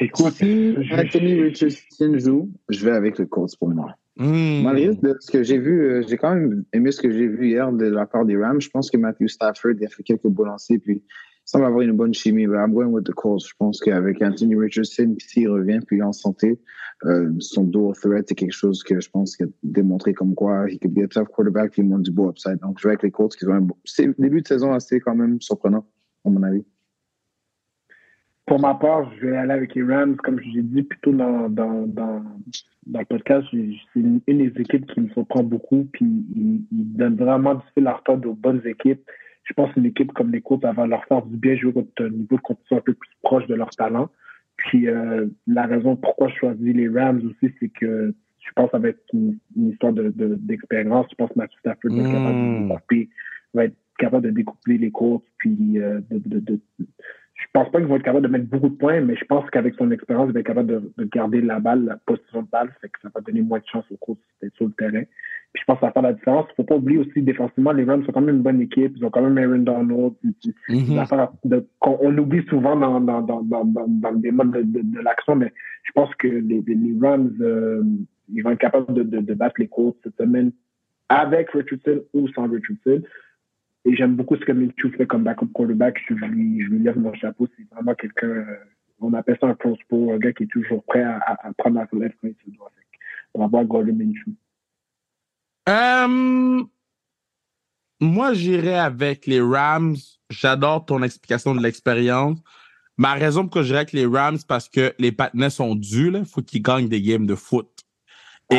Écoute, si Anthony Richardson joue, je vais avec le Colts pour moi. Mm. Malgré ce que j'ai vu, euh, j'ai quand même aimé ce que j'ai vu hier de la part des Rams. Je pense que Matthew Stafford a fait quelques beaux lancers, puis il semble avoir une bonne chimie. Mais I'm going with the Colts. Je pense qu'avec Anthony Richardson, s'il revient, puis en santé, euh, son dual threat, c'est quelque chose que je pense qu'il a démontré comme quoi il be a tough quarterback, puis il monte du beau upside. Donc, je vais avec les Colts qui ont début de saison assez quand même surprenant, à mon avis. Pour ma part, je vais aller avec les Rams, comme je l'ai dit plutôt dans, dans, dans, dans le podcast. C'est une, une, des équipes qui me surprend beaucoup, puis ils, ils donnent vraiment du fil à retordre aux bonnes équipes. Je pense qu'une équipe comme les Colts, va leur faire du bien jouer contre un niveau de compétition un peu plus proche de leur talent. Puis euh, la raison pourquoi je choisis les Rams aussi, c'est que je pense que ça va être une, une histoire d'expérience. De, de, je pense que Matthew Stafford va être capable de découper, va être capable de découpler les courses, puis euh, de, pense pas qu'ils vont être capables de mettre beaucoup de points, mais je pense qu'avec son expérience, il va être capable de, de, garder la balle, la position de balle, fait que ça va donner moins de chance aux courses d'être sur le terrain. Puis je pense que ça va faire la différence. Il faut pas oublier aussi, défensivement, les Rams sont quand même une bonne équipe. Ils ont quand même Aaron Donald. Mm -hmm. de, on oublie souvent dans, dans, dans, dans, dans le débat de, de, de l'action, mais je pense que les, les Rams, euh, ils vont être capables de, de, de battre les courses cette semaine avec Richardson ou sans Richardson. Et j'aime beaucoup ce que Minshew fait comme backup quarterback. Je lui, je lui lève mon chapeau. C'est vraiment quelqu'un, euh, on appelle ça un prospo, un gars qui est toujours prêt à, à, à prendre la relève quand il se doit. Va voir Gordon Minshew. Um, moi, j'irai avec les Rams. J'adore ton explication de l'expérience. Ma raison pour que j'irai avec les Rams, parce que les partenaires sont dus. Il faut qu'ils gagnent des games de foot. Ah,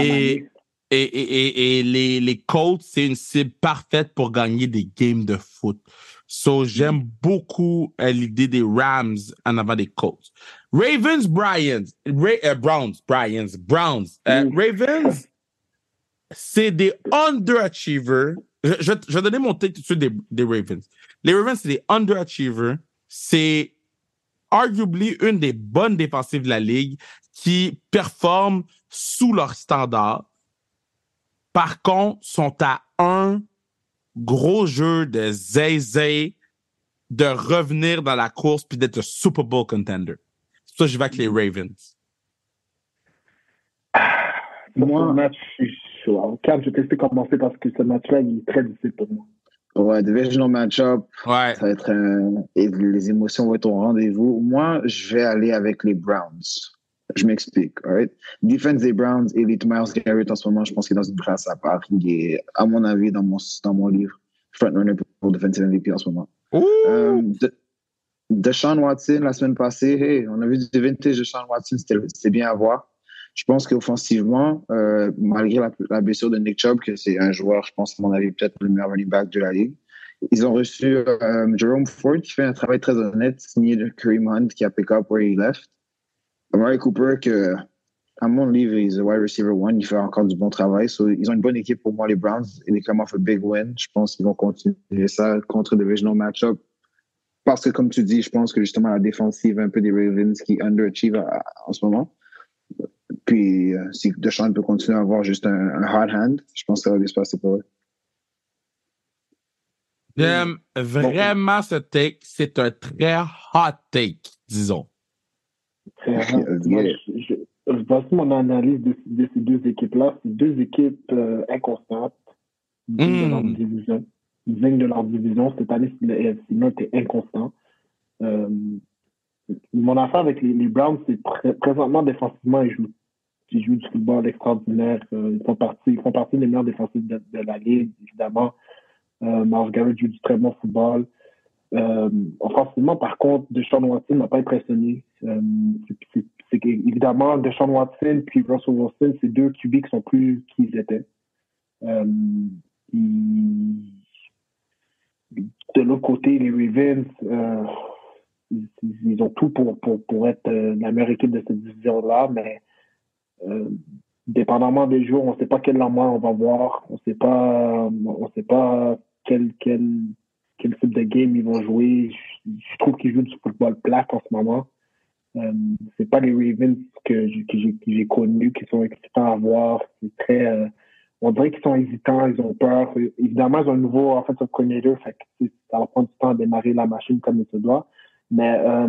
Et, et, et, et, les, les Colts, c'est une cible parfaite pour gagner des games de foot. So, j'aime beaucoup euh, l'idée des Rams en avant des Colts. Ravens, Bryans, euh, Browns, Bryans, Browns. Euh, Ravens, c'est des underachievers. Je, je, je, vais donner mon take tout de suite des, des Ravens. Les Ravens, c'est des underachievers. C'est arguably une des bonnes défensives de la ligue qui performent sous leur standard. Par contre, sont à un gros jeu de zay de revenir dans la course puis d'être un Super Bowl contender. C'est pour ça que je vais avec les Ravens. Moi, match, Cap, je vais tester commencer parce que ce match-là, il est très difficile pour moi. Ouais, divisional match-up. Ouais. Ça va être un... Et les émotions vont être au rendez-vous. Moi, je vais aller avec les Browns. Je m'explique, right? Defense des Browns, Elite Miles Garrett en ce moment, je pense qu'il est dans une classe à part. Il est, à mon avis, dans mon, dans mon livre, frontrunner pour Defensive MVP en ce moment. Euh, de, de Sean Watson, la semaine passée, hey, on a vu du vintage de Sean Watson, c'était bien à voir. Je pense qu'offensivement, euh, malgré la, la, blessure de Nick Chubb, que c'est un joueur, je pense, à mon avis, peut-être le meilleur running back de la ligue, ils ont reçu euh, Jerome Ford qui fait un travail très honnête, signé de Kareem Hunt qui a pick up where he left. Amari Cooper, que, à mon livre, il est wide receiver one, il fait encore du bon travail. So, ils ont une bonne équipe pour moi, les Browns. Les come off a big win. Je pense qu'ils vont continuer ça contre divisional matchup. Parce que, comme tu dis, je pense que justement, la défensive un peu des Ravens qui underachieve en ce moment. Puis, euh, si Deshaun peut continuer à avoir juste un, un hard hand, je pense que ça va bien se passer pour eux. J'aime vraiment ce take. C'est un très hot take, disons. Moi, je, mon analyse de, de ces deux équipes-là. C'est deux équipes euh, inconstantes Hmm. dignes de leur division. Dignes de leur division. Cette année, le AFC North est inconstant. Euh, mon affaire avec les, les Browns, c'est pré- présentement défensivement, ils jouent, ils jouent du football extraordinaire. Euh, ils, font partie, ils font partie des meilleurs défensifs de, de la ligue, évidemment. Euh, Miles Garrett joue du très bon football. Offensivement, par contre, Deshaun Watson m'a pas impressionné. Euh, c'est- évidemment, Deshaun Watson puis Russell Wilson, c'est deux QB qui sont plus qu'ils étaient. Euh, de l'autre côté, les Ravens, euh, ils, ont tout pour, pour, pour être la meilleure équipe de cette division-là, mais dépendamment des jours, on ne sait pas quel lendemain on va voir, on ne sait pas, on sait pas quel, quel, quel type de game ils vont jouer. Je, je trouve qu'ils jouent du football plat en ce moment. Euh, c'est pas les Ravens que j'ai, connus qui sont excitants à voir. C'est très, euh, on dirait qu'ils sont hésitants, ils ont peur. Évidemment, ils ont un nouveau coordinator, fait tu sais, ça va prendre du temps à démarrer la machine comme il se doit. Mais euh,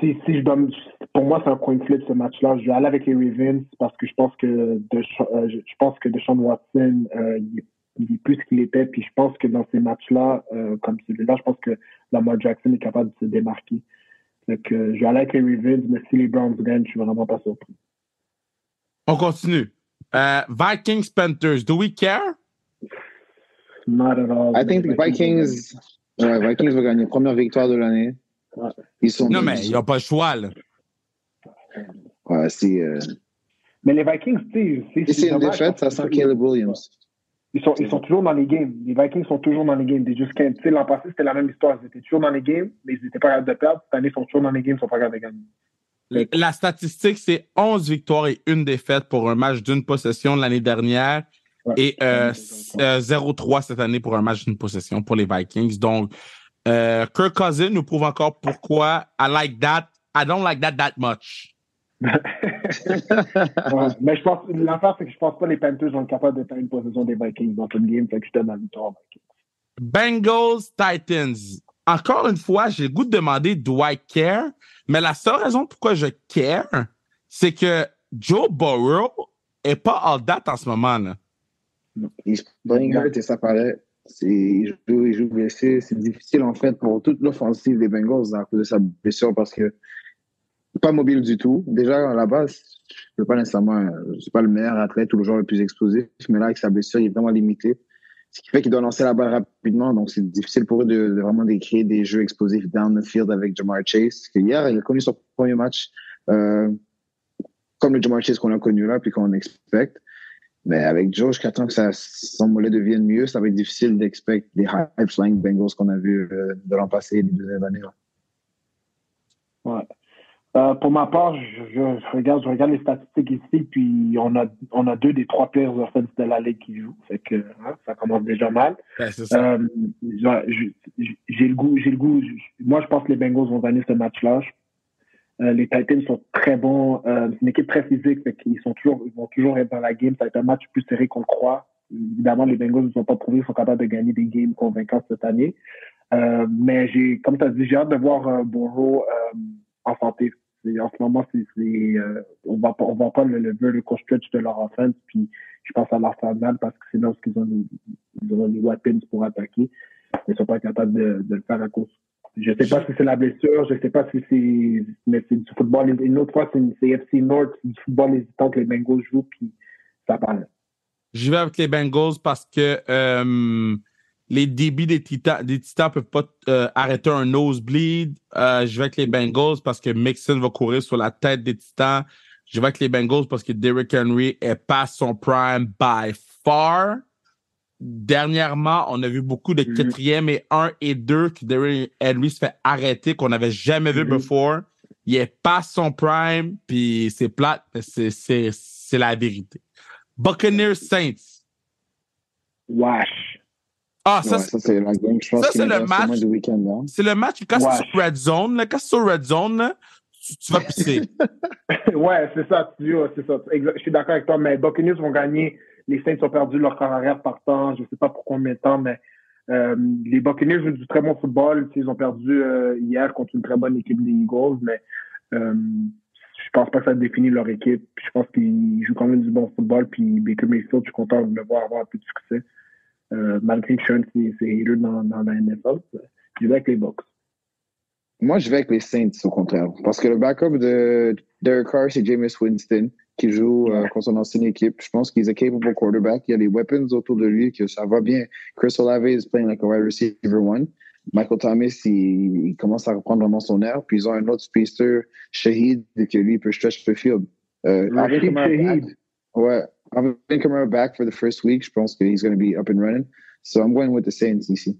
si, je pour moi, c'est un coin flip ce match-là. Je vais aller avec les Ravens parce que je pense que euh, je pense que Deshaun Watson, il, est- plus qu'il était. Puis je pense que dans ces matchs-là, euh, comme celui-là, je pense que Lamar Jackson est capable de se démarquer. Donc, je vais aller avec les Ravens, mais si les Browns gagnent, je suis vraiment pas surpris. On continue. Euh, Vikings Panthers, do we care? Not at all. I think the Vikings, ouais, Vikings vont gagner. Première victoire de l'année. Ouais. Ils sont. Non, mais il n'y a pas le choix, là. Ouais, si, euh, Mais les Vikings, tu sais, c'est une dommage défaite, ça sent que- Caleb Williams. Ils sont, ils sont toujours dans les games. Les Vikings sont toujours dans les games. They just can't. Tu sais, l'an passé, c'était la même histoire. Ils étaient toujours dans les games, mais ils n'étaient pas capables de perdre. Cette année, ils sont toujours dans les games, ils sont pas capables de gagner. La statistique, c'est 11 victoires et une défaite pour un match d'une possession l'année dernière Ouais. et euh, Ouais. euh, 0-3 cette année pour un match d'une possession pour les Vikings. Donc, euh, Kirk Cousins nous prouve encore pourquoi I like that. I don't like that that much. Ouais. Mais je pense, l'affaire, c'est que je pense pas que les Panthers vont être capables de faire une possession des Vikings dans une game. Fait que je donne la victoire aux Vikings. Bengals, Titans. Encore une fois, j'ai le goût de demander do I care? Mais la seule raison pourquoi je care, c'est que Joe Burrow est pas all that en ce moment. Là. Il se et ça paraît. C'est- Il joue, il joue blessé. C'est difficile, en fait, pour toute l'offensive des Bengals à cause de sa blessure parce que pas mobile du tout. Déjà, à la base, je ne pas nécessairement, suis pas le meilleur athlète ou le joueur le plus explosif, mais là, avec sa blessure, il est vraiment limité. Ce qui fait qu'il doit lancer la balle rapidement, donc c'est difficile pour eux de, vraiment décrire des jeux explosifs down the field avec Jamar Chase. Hier, il a connu son premier match euh, comme le Jamar Chase qu'on a connu là, puis qu'on expecte. Mais avec Joe, jusqu'à temps que ça, son mollet devienne mieux, ça va être difficile d'expecter les high flying Bengals qu'on a vus euh, de l'an passé et des deuxièmes années. Là. Ouais. Euh, pour ma part, je, je- regarde, je regarde les statistiques ici, puis on a, on a deux des trois pires offenses de la ligue qui jouent. Fait que hein, ça commence déjà mal. Ben, c'est ça. Euh, j'ai le goût, j'ai le goût. moi, je pense que les Bengals vont gagner ce match-là. Euh, les Titans sont très bons. Euh, c'est une équipe très physique, fait qu'ils sont toujours, ils vont toujours être dans la game. Ça va être un match plus serré qu'on le croit. Évidemment, les Bengals ne sont pas prouvé, ils sont capables de gagner des games convaincants cette année. Euh, mais j'ai, comme tu as dit, j'ai hâte de voir Burrow euh, en santé. En ce moment, c'est, euh, on va on va pas le, le vertical stretch de leur offense. Puis je pense à l'Arsenal parce que c'est là où ils ont les, ils ont les weapons pour attaquer. Ils sont pas capables de, de le faire à cause. Je sais pas si c'est la blessure, je sais pas si c'est, mais c'est du football. Une autre fois, c'est CFC North, c'est du football hésitant que les Bengals jouent, puis ça parle. Je vais avec les Bengals parce que euh, les débits des Titans des titans peuvent pas euh, arrêter un nosebleed. Euh, je vais avec les Bengals parce que Mixon va courir sur la tête des Titans. Je vais avec les Bengals parce que Derrick Henry est pas son prime by far. Dernièrement, on a vu beaucoup de Mhm. quatrième et un et deux que Derrick Henry se fait arrêter qu'on n'avait jamais vu Mhm. before. Il est pas son prime, puis c'est plate, mais c'est, la vérité. Buccaneers Saints. Wash. Ah, ça, Ouais, c'est- la game, je pense, ça, c'est le match. Là. c'est le match. Quand c'est Ouais. sur Red Zone, là, quand c'est sur Red Zone, là, tu, tu vas pisser. ouais, c'est ça, tu dis, ouais, c'est ça. Je suis d'accord avec toi, mais Buccaneers vont gagner. Les Saints ont perdu leur corps arrière partant. Je sais pas pour combien de temps, mais euh, les Buccaneers jouent du très bon football. Ils ont perdu euh, hier contre une très bonne équipe des Eagles, mais euh, je pense pas que ça définit leur équipe. Je pense qu'ils jouent quand même du bon football. Puis Baker Mayfield, je suis content de le voir avoir un peu de succès. Euh, malgré que un ses haters dans, dans la NFL. Je vais avec les Bucks. Moi, je vais avec les Saints, au contraire. Parce que le backup de Derek Carr, c'est Jameis Winston, qui joue euh, contre son ancienne équipe. Je pense qu'il est a capable quarterback. Il y a les weapons autour de lui, que ça va bien. Chris Olave is playing like a wide receiver one. Michael Thomas, il, il commence à reprendre vraiment son air. Puis ils ont un autre speedster, Shahid, que lui peut stretch the field. Euh, Rashid Alvin Kamara Shaheed. back. Ouais. Alvin Kamara back for the first week. Je pense que he's going to be up and running. So I'm going with the Saints ici.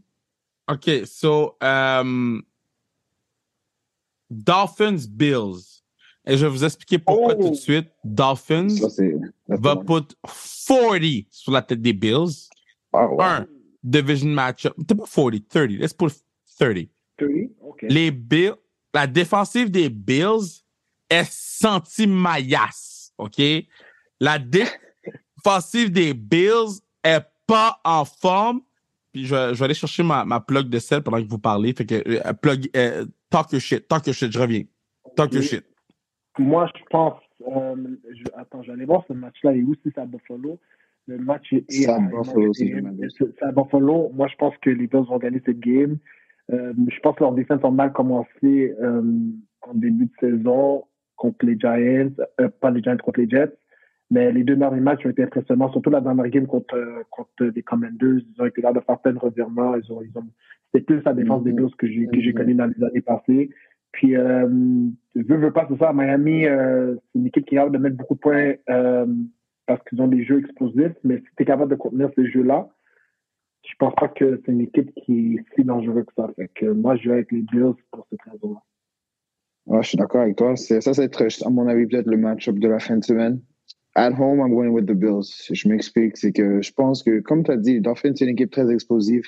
OK, so, um, Dolphins, Bills. Et je vais vous expliquer pourquoi Oh! tout de suite. Dolphins Ça, c'est. that's the va put 40 sur la tête des Bills. Ah, ouais. Un, division matchup. T'es pas 40, 30. Let's put 30. Oui, OK. Les Bills, la défensive des Bills est senti-maillasse. OK? La défensive des Bills est pas en forme. Puis je, vais- je vais aller chercher ma, ma plug de sel pendant que vous parlez. Fait que, euh, plug, euh, talk your shit, talk your shit, je reviens. Talk your shit. Moi, je pense. euh, je- attends, j'allais voir ce match-là. Et où si c'est à Buffalo? Le match est. C'est à est- Buffalo, c'est à Buffalo. Moi, je pense que les Bills vont gagner cette game. Euh, je pense que leur défense ont mal commencé euh, en début de saison contre les Giants. euh, pas les Giants, contre les Jets. Mais les deux derniers matchs ont été impressionnants, surtout la dernière game contre, euh, contre les Commanders. Ils ont été là de faire plein de revirements. Ils ont, ils ont, c'était plus la défense des Mhm. Bills que j'ai, que j'ai Mhm. connue dans les années passées. Puis, euh, veux, veux pas, c'est ça, Miami, euh, c'est une équipe qui est capable de mettre beaucoup de points euh, parce qu'ils ont des jeux explosifs, mais si tu es capable de contenir ces jeux-là, je pense pas que c'est une équipe qui est si dangereuse que ça. Fait que moi, je vais avec les Bills pour cette raison-là. Ouais, je suis d'accord avec toi. C'est, ça, c'est à mon avis, peut-être le match-up de la fin de semaine. At home, I'm going with the Bills. Je m'explique. C'est que je pense que, comme tu as dit, Dolphins, c'est une équipe très explosive.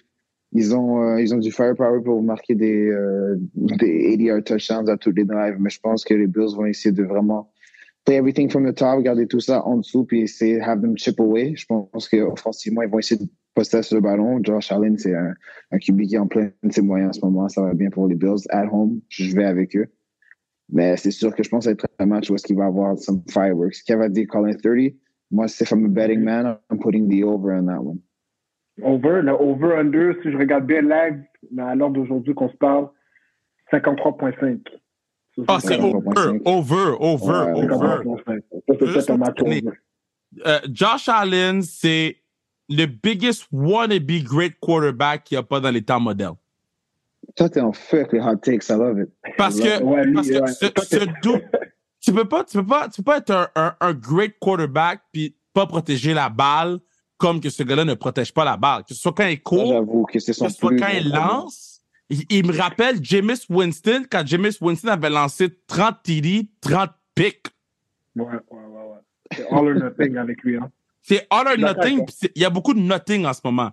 Ils ont, euh, ils ont du firepower pour marquer des, euh, des 80-yard touchdowns à tous les drives. Mais je pense que les Bills vont essayer de vraiment play everything from the top, garder tout ça en dessous, puis essayer de have them chip away. Je pense qu'offensivement, ils vont essayer de poster sur le ballon. Josh Allen, c'est un, un QB qui est en plein de ses moyens en ce moment. Ça va bien pour les Bills. At home, je vais avec eux. Mais c'est sûr que je pense que ça va être un match où est-ce qu'il va avoir some fireworks. Kev a dit calling 30. Moi, c'est from a betting man. I'm putting the over on that one. Over, le over-under, si je regarde bien live, mais à l'heure d'aujourd'hui qu'on se parle, 53.5. Ça, Ah, c'est over, 53.5. over, over, Ouais, over. 53.5. Ça, c'est Juste peut-être un match pour te over. Euh, Josh Allen, c'est le biggest wannabe great quarterback qu'il n'y a pas dans les temps modernes. Toi, t'es en feu avec les hot takes. I love it. Parce que, Ouais, lui, parce que ouais. ce, ce dou- tu peux pas, tu peux pas, tu peux pas être un, un, un great quarterback puis pas protéger la balle comme que ce gars-là ne protège pas la balle. Que ce soit quand il court, que ce soit plus quand il lance. Il, il me rappelle Jameis Winston quand Jameis Winston avait lancé 30 TD, 30 picks. Ouais, ouais, ouais, ouais. C'est all or nothing avec lui. Hein. C'est all or nothing. Il y a beaucoup de nothing en ce moment.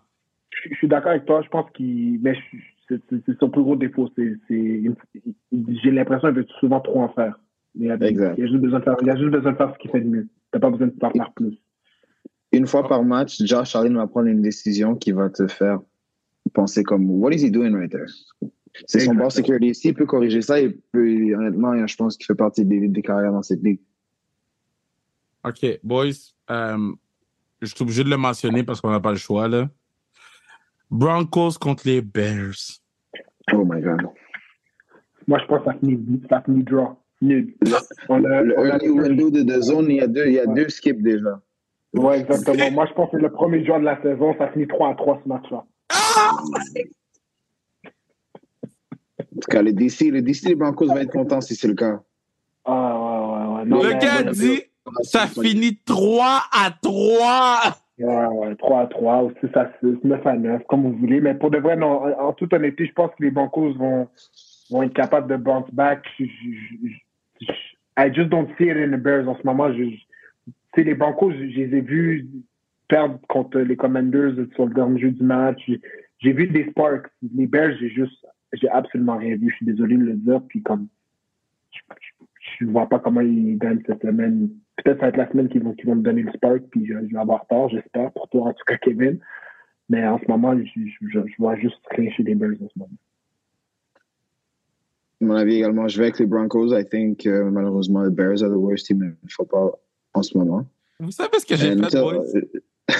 Je, je suis d'accord avec toi. Je pense qu'il. Mais je- c'est son plus gros défaut. C'est, j'ai l'impression qu'il veut souvent trop en faire. Mais il, a, Exact. il a juste besoin de faire, il a juste besoin de faire ce qu'il fait de mieux. T'as pas besoin de faire faire plus. Une fois par match, Josh Allen va prendre une décision qui va te faire penser comme What is he doing right there? C'est son ball security. S'il peut corriger ça, il peut, honnêtement, je pense qu'il fait partie des, des carrières dans cette ligue. OK, boys, euh, je suis obligé de le mentionner parce qu'on n'a pas le choix, là. Broncos contre les Bears. Oh my God. Moi, je pense que ça finit, ça finit draw. Nul. On a, Le on a- early window de deux zones, il y a deux, il y a deux skips déjà. Ouais, exactement. Moi, je pense que c'est le premier jour de la saison. Ça finit 3 à 3 ce match-là. En tout cas, le DC, le DC des Broncos va être content si c'est le cas. Ah, ouais, ouais, ouais. Non, le gars dit, ça finit 3 à 3. Ouais, ouais, 3 à 3 ou 6 à 6, 9 à 9, comme vous voulez. Mais pour de vrai, non, en toute honnêteté, je pense que les Broncos vont, vont être capables de bounce back. Je, je, je- I just don't see it in the Bears en ce moment. Je, sais, les Broncos, je, les ai vus perdre contre les Commanders sur le dernier jeu du match. J'ai vu des sparks. Les Bears, j'ai juste, j'ai absolument rien vu. Je suis désolé de le dire. Puis comme, je ne vois pas comment ils gagnent cette semaine. Peut-être ça va être la semaine qu'ils vont, qu'ils vont me donner le spark, puis je, je vais avoir tort, j'espère, pour toi en tout cas, Kevin. Mais en ce moment, je, je, je- je vois juste rien chez les Bears en ce moment. À mon avis également, je vais avec les Broncos. I think, euh, malheureusement, les Bears are the worst team in football en ce moment. Vous savez ce que j'ai fait, boys? euh,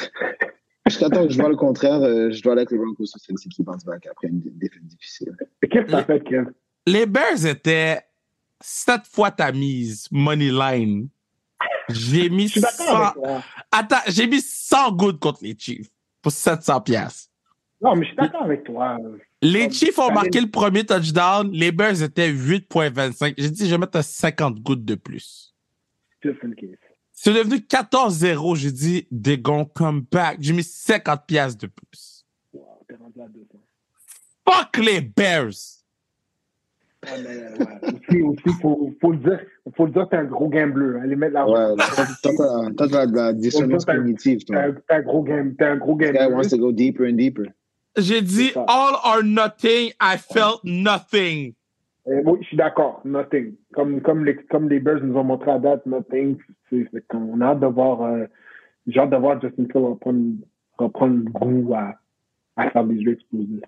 Jusqu'à temps que je vois le contraire, euh, je dois aller avec les Broncos sur celle-ci qui bounce back après une dé- défaite difficile. Qu'est-ce que ça fait, Kev? Les Bears étaient sept fois ta mise, money line. J'ai mis Je suis d'accord 100... avec toi. Attends, j'ai mis 100 gouttes contre les Chiefs pour 700 pièces. Non, mais je suis d'accord avec toi. Les Chiefs ont marqué le premier touchdown. Les Bears étaient 8.25. J'ai dit, je vais mettre 50 gouttes de plus. C'est devenu 14-0. J'ai dit, gon' come back. J'ai mis 50 pièces de plus. Wow, t'es rendu à 200. Fuck les Bears! Ouais, mais, ouais. Aussi, aussi, faut, faut le dire, faut le dire, t'es un gros gambler. Allez mettre la Ouais, toi, t'as- de la dissonance cognitive, T'es toi. un, t'es un gros game, t'es un gros This guy wants to go deeper and deeper. J'ai dit, all or nothing. I felt nothing. Euh, oui, je suis d'accord. Nothing. Comme, comme, les, comme les Bears nous ont montré à date, nothing. C'est, c'est comme, on a hâte de voir, euh, j'ai hâte de voir Justin Field reprendre, reprendre le goût à, à faire des jeux explosifs.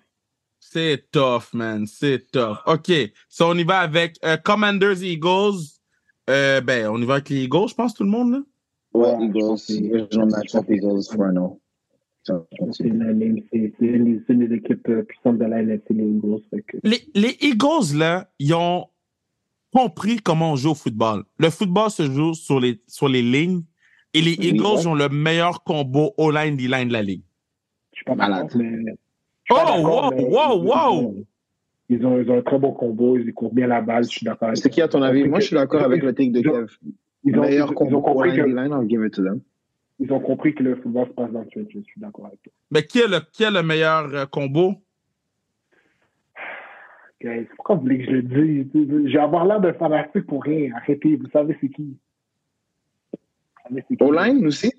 C'est tough, man. C'est tough. OK. So, on y va avec euh, Commanders Eagles. Euh, ben, on y va avec les Eagles, je pense, tout le monde, là. Ouais, je Eagles. que- Original match-up Eagles 4-0. Ça, C'est une, des- équipes euh, puissantes de la NFC, les Eagles. Que, Les, les Eagles, là, ils ont compris comment on joue au football. Le football se joue sur les, sur les lignes et les Oui, Eagles ouais. ont le meilleur combo O-line, D-line de la ligue. je suis pas Malade. mais. Oh, wow, mais wow, wow! Ils ont, ils ont un très bon combo, ils courent bien la balle, je suis d'accord. avec C'est qui, à ton avis? Moi, je suis d'accord avec le take de Kev. Ils ont, Meilleur combo ont compris line que, D-line, I'll give it to them. ils ont compris que le football se passe dans le trench, je suis d'accord avec toi. Mais qui est le, qui est le meilleur euh, combo? Guys, pourquoi vous voulez que je le dise? Je vais avoir l'air d'un fanatique pour rien. Arrêtez, vous savez c'est qui? Qui? O-line aussi?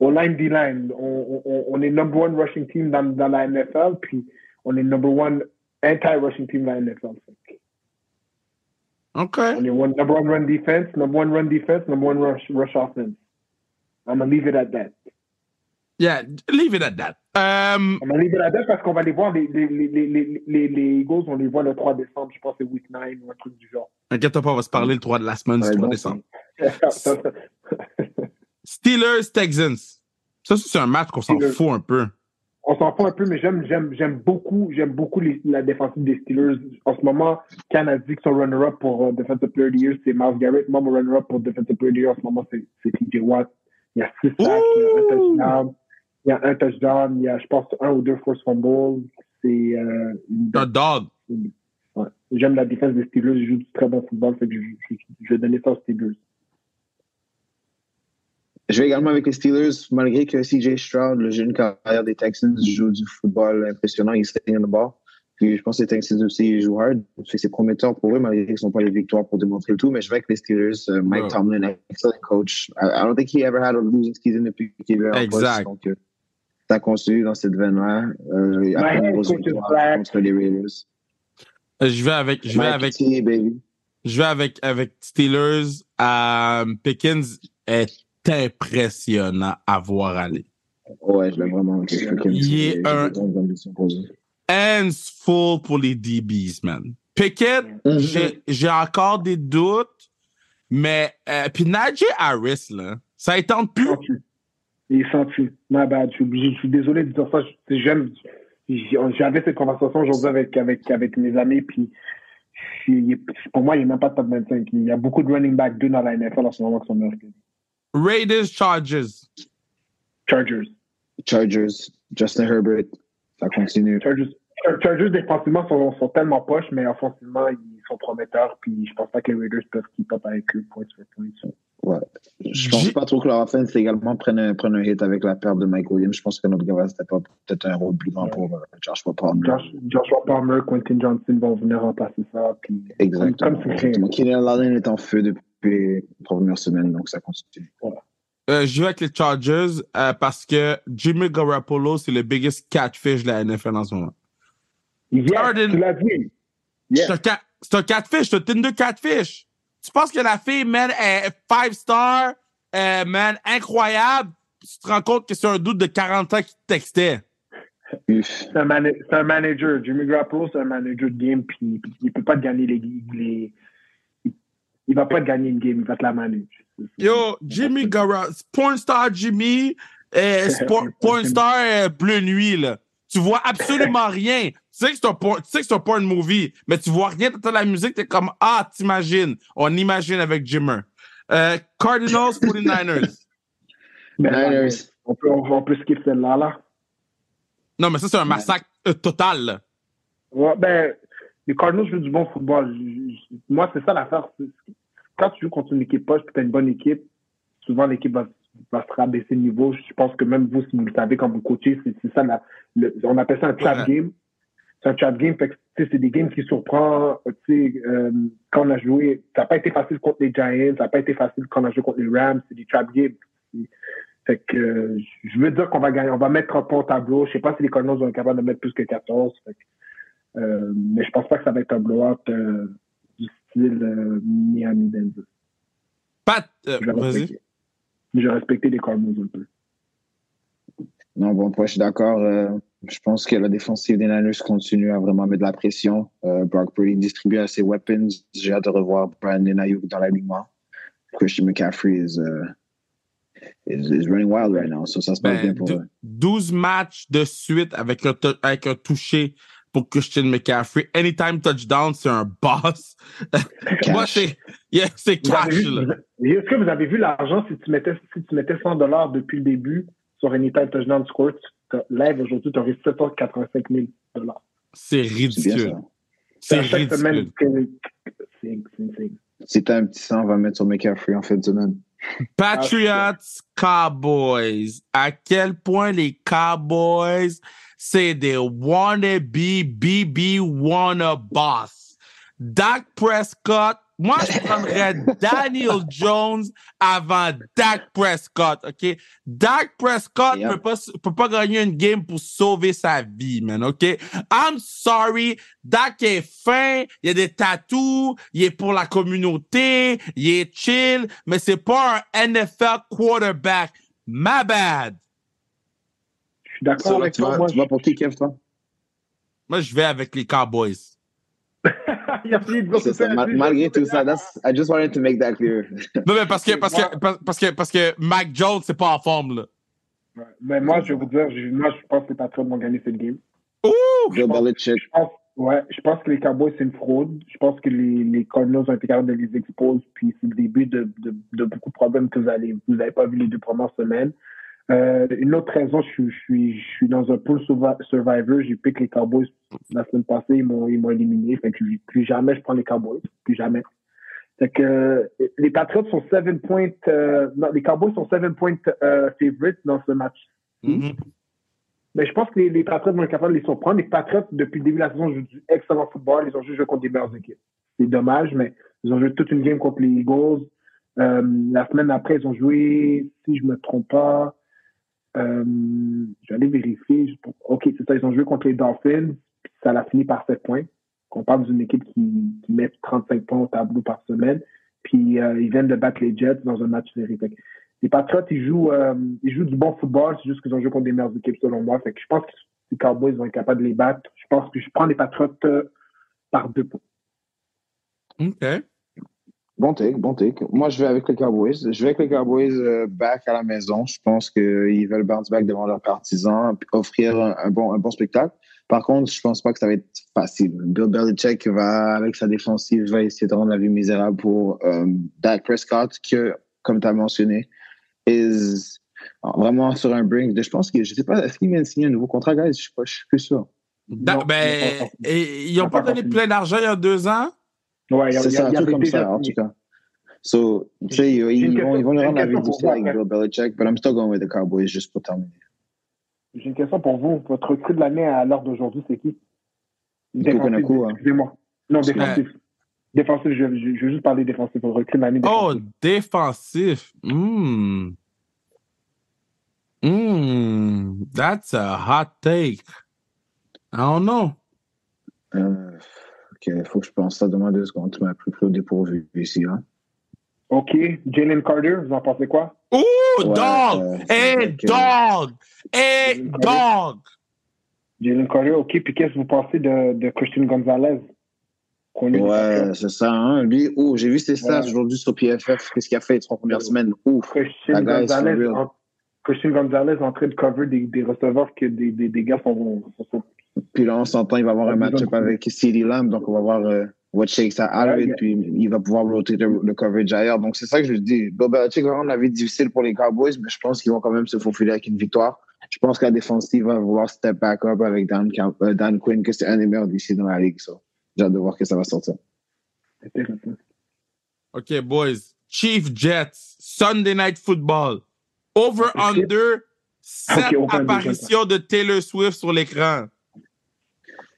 O-line, D-line. On, on, on est number one rushing team dans, dans la NFL, puis on est number one anti-rushing team dans la NFL. OK. On est one, number one run defense, number one run defense, number one rush, rush offense. I'm gonna leave it at that. Yeah, leave it at that. Um, On va leave it at that parce qu'on va les voir, les, les, les, les, les, les Eagles, on les voit le 3 décembre, je pense que c'est week 9 ou un truc du genre. inquiète pas, on va se parler le 3 de la semaine du Ouais, 3 donc, décembre. Steelers, Texans. Ça, c'est un match qu'on s'en fout un peu. on s'en fout un peu, mais j'aime, j'aime, j'aime beaucoup, j'aime beaucoup les- la défensive des Steelers. En ce moment, Can a dit que son runner-up pour euh, Defensive Player of the Year, c'est Miles Garrett. Moi, mon runner-up pour Defensive Player of the Year, en ce moment, c'est, c'est TJ Watt. Il y a six sacks, il y a un touchdown. Il y a un touchdown, il y a, je pense, un ou deux force fumbles. C'est, euh, une- Un dog. ouais. J'aime la défense des Steelers, ils jouent du très bon football, fait que je, je, je vais donner ça aux Steelers. Je vais également avec les Steelers, malgré que CJ Stroud, le jeune carrière des Texans, joue du football impressionnant, il tient le bord. Puis je pense que les Texans aussi ils jouent hard. C'est prometteur pour eux, malgré qu'ils n'ont pas les victoires pour démontrer le tout. Mais je vais avec les Steelers. euh, Mike. Tomlin, excellent coach. I, I don't think he ever had a losing season depuis qu'il est en Exact. poste. Donc, euh, ça continue dans cette veine-là. Euh, après une grosse victoire contre les Raiders. Euh, Je vais avec, je vais Mike avec, T, baby. je vais avec, avec Steelers. Euh, Pickens est impressionnant à voir aller. Ouais, je l'ai vraiment. Il est un- Hands full pour les DBs, man. Pickett, Mhm. j'ai, j'ai encore des doutes, mais, euh, puis Najee Harris, là, ça étend plus? Il est senti. My bad. Je suis, obligé- je suis désolé de dire ça. J'aime. J'avais cette conversation aujourd'hui avec, avec, avec mes amis, puis pour moi, il n'est même pas top 25. Il y a beaucoup de running back 2 dans la NFL en ce moment qui sont meilleurs. Raiders, Chargers. Chargers. Chargers, Justin Herbert, ça continue. Chargers. Char- Chargers, défensivement, sont, sont tellement poches, mais offensivement, ils sont prometteurs, puis je pense pas que les Raiders peuvent keep up avec eux, point sur point. Ouais. Je pense pas trop que leur offense également prenne un, prenne un hit avec la perte de Mike Williams. Je pense que notre gars pas peut-être un rôle plus grand pour euh, Joshua Palmer. Josh, Joshua Palmer, Quentin Johnson vont venir remplacer ça, puis Exactement. comme. Keenan Allen est en feu depuis les premières semaines, donc ça continue. Euh, je vais avec les Chargers euh, parce que Jimmy Garoppolo, c'est le biggest catfish de la NFL en ce moment. Yes, tu l'as dit. Yes. C'est un, ca- c'est un catfish, c'est un Tinder catfish. Tu penses que la fille, man, est five star, euh, man, incroyable. puis Tu te rends compte que c'est un doute de 40 ans qui te textait. C'est un, manager. Jimmy Garoppolo, c'est un manager de game, puis, il peut pas te gagner les, les il va pas te gagner une game, il va te la manager. Yo, Jimmy Garoppolo, porn star Jimmy, sport- porn star euh, bleu nuit, là. Tu vois absolument rien. sais que c'est un, por- tu sais que c'est un porn movie, mais tu vois rien, t'entends la musique, t'es comme, ah, t'imagines. On imagine avec Jimmer. Euh, Cardinals, 49ers. Mais, Niners. on, peut, on, on peut skip celle-là, là. Non, mais ça, c'est un massacre euh, total. là. Ouais, ben, les Cardinals jouent du bon football. Je- je- Moi, c'est ça l'affaire. Quand tu joues contre une équipe poche, tu as une bonne équipe, souvent l'équipe va, va se rabaisser le niveau. Je pense que même vous, si vous le savez, quand vous coachez, c'est ça. la- le- on appelle ça un trap Ouais. game. C'est un trap game. fait que, C'est des games qui surprennent. Tu sais, euh, quand on a joué, ça n'a pas été facile contre les Giants, ça n'a pas été facile quand on a joué contre les Rams. C'est des trap games. Fait que euh, je veux dire qu'on va gagner, on va mettre un point au tableau. Je sais pas si les Cardinals vont être capables de mettre plus que 14. Fait que, euh, mais je pense pas que ça va être un blowout euh, du style euh, Miami Denver. Pat, euh, vas-y. respecter. Je respecter les Cardinals un peu. Non, bon, moi, je suis d'accord. euh, je pense que la défensive des Niners continue à vraiment mettre de la pression. Euh, Brock Purdy distribue à ses weapons. J'ai hâte de revoir Brandon Ayuk dans l'alignement. Christian McCaffrey is, uh, is, is running wild right now. So ça se passe bien Ben, pour dou- eux. 12 matchs de suite avec un, tou- avec un touché pour Christian McCaffrey. Anytime touchdown, c'est un boss. Moi, c'est yeah, c'est cash. Est-ce que vous avez vu l'argent si tu mettais si tu mettais 100 dollars depuis le début sur Anytime Touchdown Score, tu- live aujourd'hui, tu aurais 785 000 dollars. C'est ridicule. C'est Chaque semaine, ridicule. c'est un petit sang, on va mettre sur McCaffrey en fin de semaine. Patriots, Cowboys. À quel point les Cowboys, c'est des wannabe BB wanna boss. Dak Prescott, moi, je prendrais Daniel Jones avant Dak Prescott, OK? Dak Prescott Yep. peut, pas, peut pas gagner une game pour sauver sa vie, man, OK? I'm sorry, Dak est fin, il y a des tatous, il est pour la communauté, il est chill, mais c'est pas un NFL quarterback. My bad. Je suis d'accord avec tu, toi. vas, Moi, tu vas pour qui, Kev, toi? Moi, je vais avec les Cowboys. il a fini de dire C'est ça. ça. Ma- malgré tout ça, that's, I just wanted to make that clear. Non, mais parce que, parce que, parce- parce que, parce que Mac Jones, c'est pas en forme, là. Mais moi, je vais vous dire, je- moi, je pense que les Patriots vont gagner cette game. Ouh! Bill Belichick. Je pense, ouais, je pense que les Cowboys, c'est une fraude. Je pense que les, les Cardinals ont été capables de les exposer. Puis c'est le début de, de, de beaucoup de problèmes que vous allez, vous n'avez pas vu les deux premières semaines. Euh, une autre raison, je, suis- je, suis, je suis dans un pool survi- survivor. J'ai piqué les Cowboys la semaine passée. Ils m'ont, ils m'ont éliminé. Fait que plus jamais je prends les Cowboys. Plus jamais. Fait que euh, les Patriots sont 7 points. euh, non, les Cowboys sont 7 points euh, favorites dans ce match. Mhm. Mais je pense que les, les Patriots vont être capables de les surprendre. Les Patriots, depuis le début de la saison, jouent du excellent football. Ils ont juste joué contre des meilleures équipes. C'est dommage, mais ils ont joué toute une game contre les Eagles. Euh, la semaine après, ils ont joué, si je me trompe pas, euh, j'allais vérifier. OK, c'est ça, ils ont joué contre les Dolphins. Ça l'a fini par 7 points. On parle d'une équipe qui, met 35 points au tableau par semaine. Puis euh, ils viennent de battre les Jets dans un match série. Les Patriots, ils jouent, euh, ils jouent du bon football. C'est juste qu'ils ont joué contre des meilleures équipes, selon moi. Je pense que les Cowboys vont être capables de les battre. Je pense que je prends les Patriots euh, par deux points. OK. Bon take, bon take. Moi, je vais avec les Cowboys. Je vais avec les Cowboys euh, back à la maison. Je pense qu'ils veulent bounce back devant leurs partisans, puis offrir un, un bon, un bon spectacle. Par contre, je pense pas que ça va être facile. Bill Belichick va, avec sa défensive, va essayer de rendre la vie misérable pour euh, Dak Prescott, que, comme tu as mentionné, is vraiment sur un brink je pense que, je sais pas, est-ce qu'il vient de signer un nouveau contrat, guys? Je suis pas, je suis plus sûr. Da- Non, ben, ils ont pas- et- ils pas pas donné plein d'argent il y a deux ans? Ouais, il y a- C'est ça, un truc comme ça, en tout cas. So, tu sais, ils, vont, ils vont lui j'ai rendre la vie difficile avec. Bill Belichick, but I'm still going with the Cowboys juste pour terminer. J'ai une question pour vous. Votre recrue de l'année à l'heure d'aujourd'hui, c'est qui? Konaku, hein. excusez-moi. Non, défensif. Défensif, je, je, je veux juste parler défensif. Votre recrue de l'année Oh, défensif. défensif. Hmm. Hmm. That's a hot take. I don't know. Euh, il faut que je pense ça. Donne-moi deux secondes. Tu m'as pris au dépourvu ici. Hein. OK. Jalen Carter, vous en pensez quoi? Ouais, dog! euh, Hey, dog! Hey, dog! Jalen Carter, OK. Puis qu'est-ce que vous pensez de, de Christian Gonzalez? Ouais, c'est ça. Hein. Lui, oh, j'ai vu ses stats Ouais. aujourd'hui sur PFF. Qu'est-ce qu'il a fait les trois premières semaines? Ouf. Christian Gonzalez, en, Christian Gonzalez en train de cover des, des receveurs que des, des, des gars sont, sont- Puis là, on s'entend, il va avoir un match-up avec CD Lamb, donc on va voir euh, what shakes it, yeah. puis il va pouvoir roter le, le coverage ailleurs. Donc c'est ça que je dis. Bill Belichick va rendre la vie difficile pour les Cowboys, mais je pense qu'ils vont quand même se faufiler avec une victoire. Je pense que la défensive va vouloir step back up avec Dan, Camp- euh, Dan Quinn, que c'est un des meilleurs d'ici dans la ligue. So. J'ai hâte de voir que ça va sortir. OK, boys. Chief Jets, Sunday Night Football. Over Ok. under, 7 Ok, over under, apparitions de Taylor Swift sur l'écran.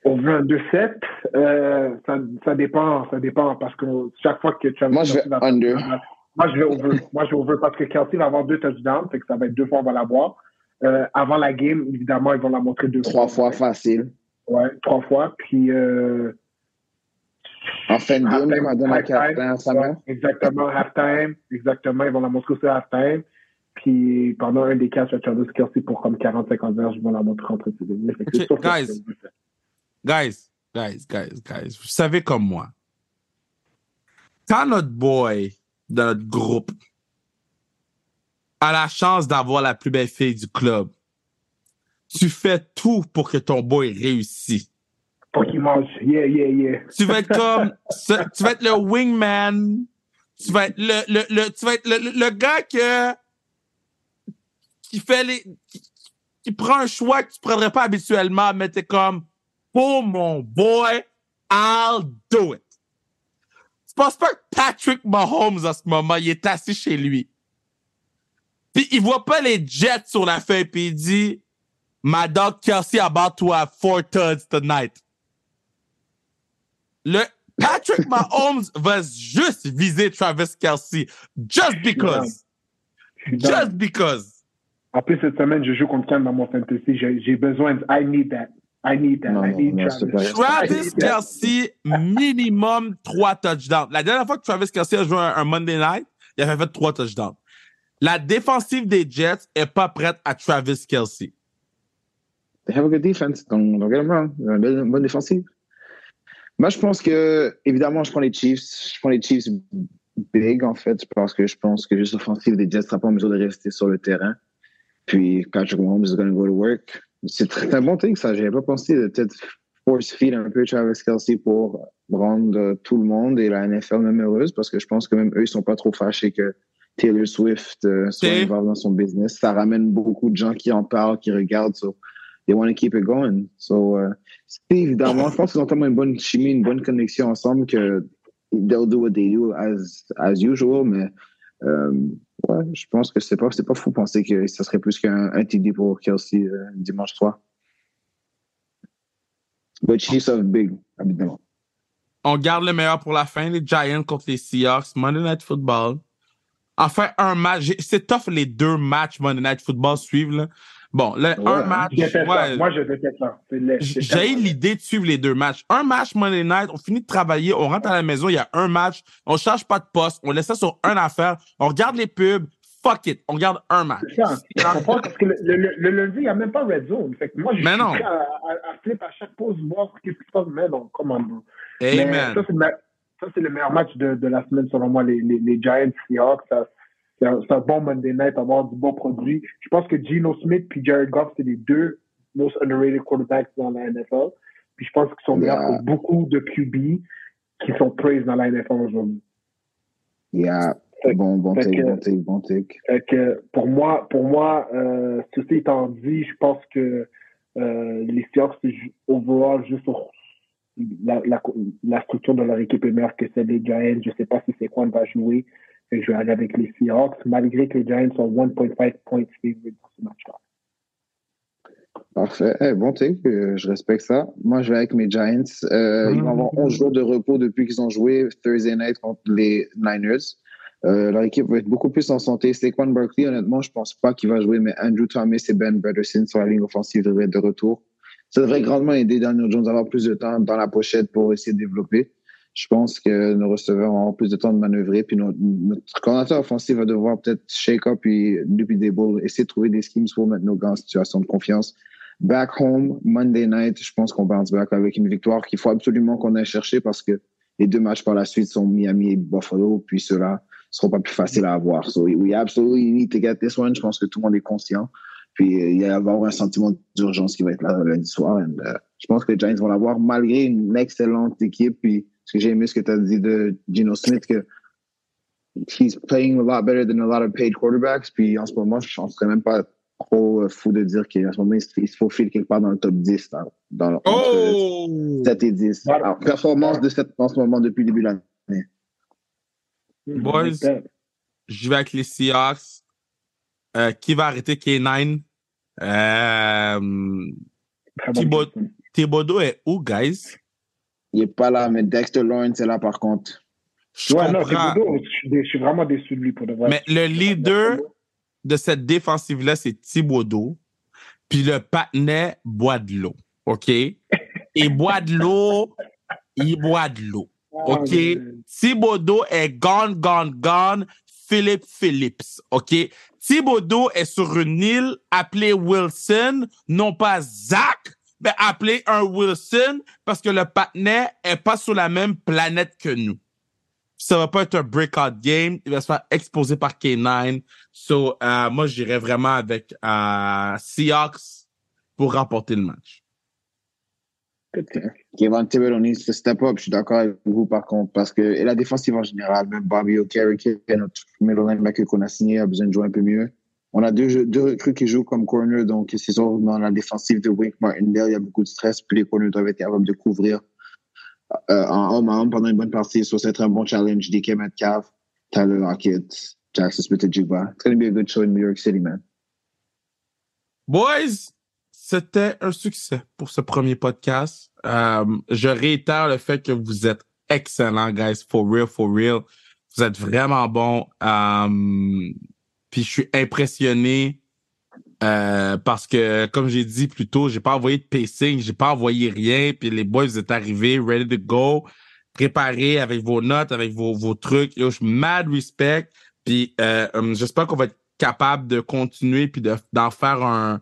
On veut un 2-7. Euh, ça, ça dépend, ça dépend parce que chaque fois que Travis Moi, je vais under. Moi, je vais over. Moi, je vais over parce que Kelsey va avoir deux touchdowns, fait que ça va être deux fois on va l'avoir. Euh, avant la game, évidemment, ils vont la montrer deux Trois fois facile. Ouais, trois fois. Puis, euh, En fin de game, halftime- quand on donne un halftime, captain à sa ouais, main. exactement, halftime. Exactement, ils vont la montrer aussi à halftime. Puis, pendant un des catchs à Travis Kelsey pour comme 40-50 verges, ils vont la montrer entre ces deux. Fait que c'est Ok, sûr que guys. C'est un 2-7. Guys, guys, guys, guys, vous savez comme moi. Quand notre boy de notre groupe a la chance d'avoir la plus belle fille du club, tu fais tout pour que ton boy réussisse. Pour qu'ils mangent. Yeah, yeah, yeah. Tu vas être comme, tu vas être le wingman. Tu vas être le, le, le, tu vas être le, le, le gars que, qui fait les, qui, qui prend un choix que tu prendrais pas habituellement, mais t'es comme, pour mon boy, I'll do it. Tu penses pas que Patrick Mahomes, en ce moment, il est assis chez lui. Puis il voit pas les Jets sur la feuille, puis il dit, My dog Kelsey about to have four tuds tonight. Le Patrick Mahomes va juste viser Travis Kelsey. Just because. Je. Just because. Plus, cette semaine, je joue contre Cam dans mon fantasy. J'ai besoin. I need that. I need that. Non, I non, need non, c'est Travis. Travis. Kelsey, minimum trois touchdowns. La dernière fois que Travis Kelsey a joué un, un Monday night, il avait fait trois touchdowns. La défensive des Jets est pas prête à Travis Kelsey. They have a good defense. Donc, don't get them wrong. Ils ont une bonne défensive. Moi, je pense que, évidemment, je prends les Chiefs. Je prends les Chiefs big, en fait, parce que je pense que juste l'offensive des Jets sera pas en mesure de rester sur le terrain. Puis, Patrick Mahomes is going to go to work. C'est très- un bon truc, ça. J'avais pas pensé de peut-être force feed un peu Travis Kelsey pour rendre tout le monde et la NFL même heureuse, parce que je pense que même eux, ils sont pas trop fâchés que Taylor Swift euh, soit involved dans son business. Ça ramène beaucoup de gens qui en parlent, qui regardent. So, they want to keep it going. So, euh, c'est évidemment, je pense qu'ils ont tellement une bonne chimie, une bonne connexion ensemble que they'll do what they do as, as usual, mais euh, je pense que c'est pas, c'est pas fou penser que ça serait plus qu'un un TD pour Kelsey euh, dimanche soir. But Chiefs of big, évidemment. On garde le meilleur pour la fin, les Giants contre les Seahawks, Monday Night Football. Enfin, un match. C'est tough les deux matchs Monday Night Football suivent. Là. Bon, Ouais, un match. Ça. ouais, Moi, je déteste ça. J'ai laid. l'idée de suivre les deux matchs. Un match Monday Night, on finit de travailler, on rentre à la maison, il y a un match, on change pas de poste, on laisse ça sur un affaire, on regarde les pubs, fuck it, on regarde un match. C'est ça. Tu comprends? Parce que le, le- le lundi, il n'y a même pas Red Zone. Fait que moi, je suis non. prêt à, à, à flip à chaque pause, voir ce qui se passe. Mais non, comment. Mais Amen. ça, c'est le, me- ça, c'est le meilleur match de, de la semaine, selon moi, les, les, les Giants Seahawks. Ça, c'est, un, bon Monday night, avoir du bon produit. Je pense que Geno Smith et Jared Goff, c'est les deux most underrated quarterbacks dans la NFL. Puis je pense qu'ils sont meilleurs Yeah. que beaucoup de QB qui sont praised dans la NFL aujourd'hui. Yeah. Fait- Bon, bon take, bon take, bon take. Fait que pour moi, pour moi, euh, ceci étant dit, je pense que euh, les Seahawks, overall, juste sur la, la, la structure de leur équipe est meilleure que celle des Giants. Je sais pas si c'est quoi va jouer. Je vais aller avec les Seahawks, malgré que les Giants sont 1.5 points favorite dans ce match-là. Parfait. Eh, bon take, euh, je respecte ça. Moi, je vais avec mes Giants. Euh, Ils vont avoir 11 jours de repos depuis qu'ils ont joué Thursday night contre les Niners. Euh, leur équipe va être beaucoup plus en santé. Saquon Barkley, honnêtement, je pense pas qu'il va jouer, mais Andrew Thomas et Ben Bretterson sur la ligne offensive devraient être de retour. Ça devrait grandement aider Daniel Jones à avoir plus de temps dans la pochette pour essayer de développer. Je pense que nos receveurs auront plus de temps de manœuvrer, puis notre, notre coordinateur offensif va devoir peut-être shake up et depuis des balls, essayer de trouver des schemes pour mettre nos gars en situation de confiance. Back home, Monday night, je pense qu'on bounce back avec une victoire qu'il faut absolument qu'on aille chercher parce que les deux matchs par la suite sont Miami et Buffalo, puis ceux-là seront pas plus faciles à avoir. So we absolutely need to get this one. Je pense que tout le monde est conscient. Puis euh, il va y avoir un sentiment d'urgence qui va être là lundi soir. And, uh, je pense que les Giants vont l'avoir malgré une excellente équipe. Puis que j'ai aimé ce que tu as dit de Gino Smith, que he's playing a lot better than a lot of paid quarterbacks. Puis en ce moment, je ne serais même pas trop euh, fou de dire qu'en ce moment, il se faufile quelque part dans le top 10, dans, dans entre Oh! 7 et 10. Alors, performance de cette en ce moment depuis le début de l'année. Boys, je vais avec les Seahawks. Euh, qui va arrêter K9? Euh. Thibodeau est où, guys? Il n'est pas là, mais Dexter Lawrence est là par contre. Je Ouais, non. Thibodeau, je suis dé- je suis vraiment déçu de lui pour de vrai. Mais le leader de cette défensive-là, c'est Thibodeau. Puis le patinet boit de l'eau. OK? Il boit de l'eau. Il boit de l'eau. Ah, OK? Thibodeau est gone, gone, gone. Philippe Phillips. OK? Thibodeau est sur une île appelée Wilson, non pas Zach, mais appelé un Wilson parce que le patinet est pas sur la même planète que nous. Ça va pas être un breakout game. Il va se faire exposer par K9. So, euh, moi, j'irais vraiment avec euh, Seahawks pour remporter le match. Kevin Thibodeau needs to step up. Je suis d'accord avec vous par contre, parce que et la défensive en général, même Bobby O'Carrick, notre middle linebacker qu'on a signé, a besoin de jouer un peu mieux. On a deux, deux recrues qui jouent comme corner, donc c'est sûr dans la défensive de Wink Martindale, il y a beaucoup de stress, puis les corners doivent être capables de couvrir euh, en homme à homme pendant une bonne partie. So, c'est un bon challenge. DK Metcalf, Tyler Lockett, Jackson Smith-Jigba. It's going to be a good show in New York City, man. Boys, c'était un succès pour ce premier podcast. Euh, je réitère le fait que vous êtes excellents, guys. For real, for real. Vous êtes vraiment bons. Euh, puis je suis impressionné euh, parce que, comme j'ai dit plus tôt, j'ai pas envoyé de pacing, j'ai pas envoyé rien. Puis les boys, vous êtes arrivés, ready to go, préparés avec vos notes, avec vos, vos trucs. Yo, je suis mad respect. Puis euh, hum, j'espère qu'on va être capable de continuer puis de- d'en faire un,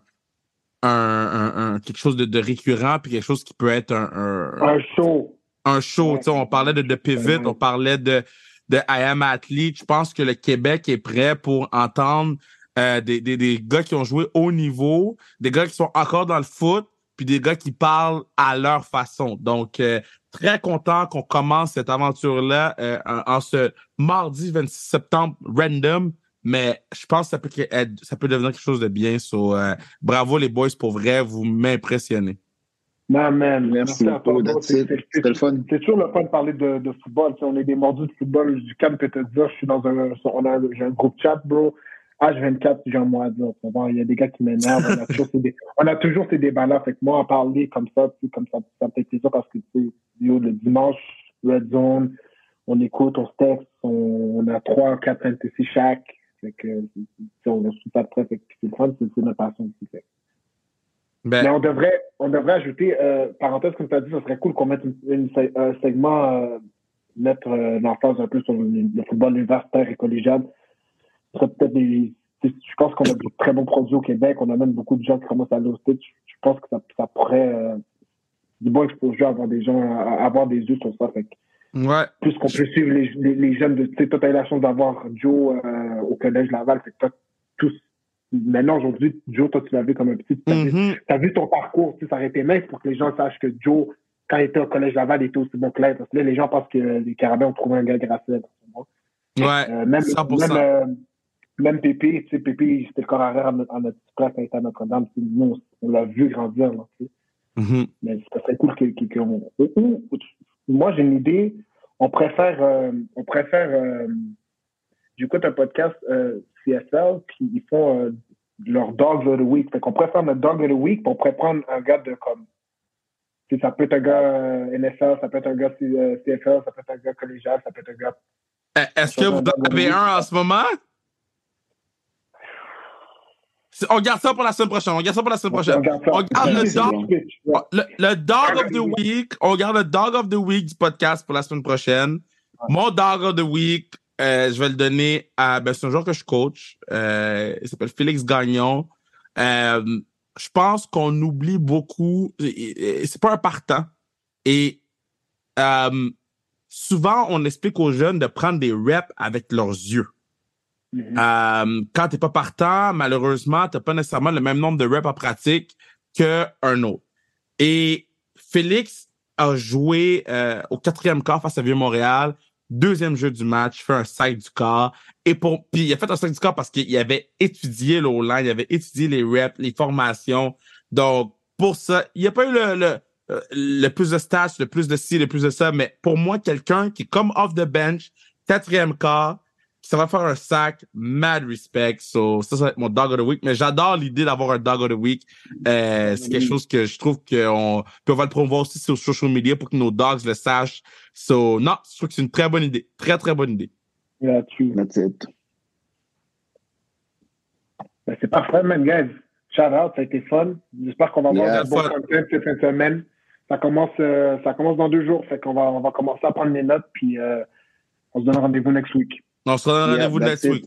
un, un- un- quelque chose de, de récurrent puis quelque chose qui peut être un, un, Un show. un show. Ouais. tu sais, on parlait de, de Pivot, Ouais. on parlait de, de I Am Athlete. Je pense que le Québec est prêt pour entendre euh, des, des, des gars qui ont joué haut niveau, des gars qui sont encore dans le foot, puis des gars qui parlent à leur façon. Donc, euh, très content qu'on commence cette aventure-là euh, en, ce mardi 26 septembre random. Mais je pense que ça peut, ça peut devenir quelque chose de bien. So, euh, bravo les boys, pour vrai, vous m'impressionnez. Non, man. Merci beaucoup. C'était le fun. C'est toujours le fun de parler de, de football. Tu sais, on est des mordus de football. Du calme peut te dire, je suis dans un, on a, j'ai un groupe chat, bro. H24, j'ai un mot à dire. Il y a des gars qui m'énervent. On a toujours ces, dé- on a toujours ces débats-là. Fait que moi, en parler comme ça, comme ça, ça me fait plaisir parce que, tu le dimanche, Red Zone, on écoute, on se texte, on, on a trois, quatre NTC chaque. Fait que, on a de près. Fait que c'est le fun, c'est notre passion. Fait. Ben, Mais on devrait, on devrait ajouter, euh, parenthèse, comme tu as dit, ce serait cool qu'on mette une, un segment, euh, mettre euh, l'emphase un peu sur le, le football universitaire et collégial. Peut-être des. Je pense qu'on a de très bons produits au Québec. On a même beaucoup de gens qui commencent à aller au States. Je je pense que ça, ça pourrait. Euh, du bon exposure, avoir des gens, avoir des yeux sur ça. Fait ouais. plus qu'on peut suivre les, les, les jeunes de. Tu sais, toi, tu as eu la chance d'avoir Joe au Collège Laval. Fait que toi, tous. Maintenant, aujourd'hui, Joe, toi, tu l'as vu comme un petit. t'as vu- tu as vu ton parcours, tu sais, ça aurait été pour que les gens sachent que Joe, quand il était au Collège Laval, il était aussi bon que l'aide. Parce que là, les gens pensent que les Carabins ont trouvé un gars gracieux. Ouais. Euh, même, 100%. même, euh, même Pépé, tu sais, Pépé, c'était le corps arrière à notre, place quand il était à Notre-Dame. Nous, on, on l'a vu grandir. Là, tu sais. Mhm. Mais ça serait cool que- que- qu'on. ou- ou- moi, j'ai une idée. On préfère. euh, on préfère. euh, J'écoute un podcast CSL, puis ils font leur Dog of the Week. Fait qu'on préfère notre Dog of the Week, puis on pourrait prendre un gars de comme. Tu sais, ça peut être un gars euh, NFL, ça peut être un gars C- euh, CFL, ça peut être un gars collégial, ça peut être un gars. Eh, Est-ce que vous en avez un en ce moment? On garde ça pour la semaine prochaine. On garde ça pour la semaine prochaine. On garde ça. On garde le dog. Ouais. Le, le Dog of the Week, on garde le Dog of the Week du podcast pour la semaine prochaine. Mon Dog of the Week, euh, je vais le donner à. Ben, c'est un joueur que je coach. Euh, il s'appelle Félix Gagnon. Euh, je pense qu'on oublie beaucoup. C'est pas un partant. Et euh, souvent, on explique aux jeunes de prendre des reps avec leurs yeux. Mhm. Euh, quand t'es pas partant, malheureusement, t'as pas nécessairement le même nombre de reps en pratique qu'un autre. Et Félix a joué au quatrième quart face à Vieux-Montréal, deuxième jeu du match, fait un sac du corps. Et pour, puis il a fait un sac du corps parce qu'il avait étudié le il avait étudié les reps, les formations. Donc, pour ça, il n'y a pas eu le, le, euh, le plus de stats, le plus de ci, le plus de ça, mais pour moi, quelqu'un qui comme off the bench, quatrième quart, ça va faire un sac, mad respect. So, ça, ça va être mon dog of the week. Mais j'adore l'idée d'avoir un dog of the week. Euh, c'est quelque chose que je trouve qu'on peut on va le promouvoir aussi sur social media pour que nos dogs le sachent. So, non, je trouve que c'est une très bonne idée. Très, très bonne idée. Yeah, true. That's it. Ben, c'est parfait, man, guys. Shout out, ça a été fun. J'espère qu'on va avoir Yeah, du bon content cette fin de semaine. Ça commence, euh, ça commence dans deux jours, fait qu'on va, on va commencer à prendre les notes, puis euh, on se donne rendez-vous next week. On se donne Yeah, rendez-vous next it. week.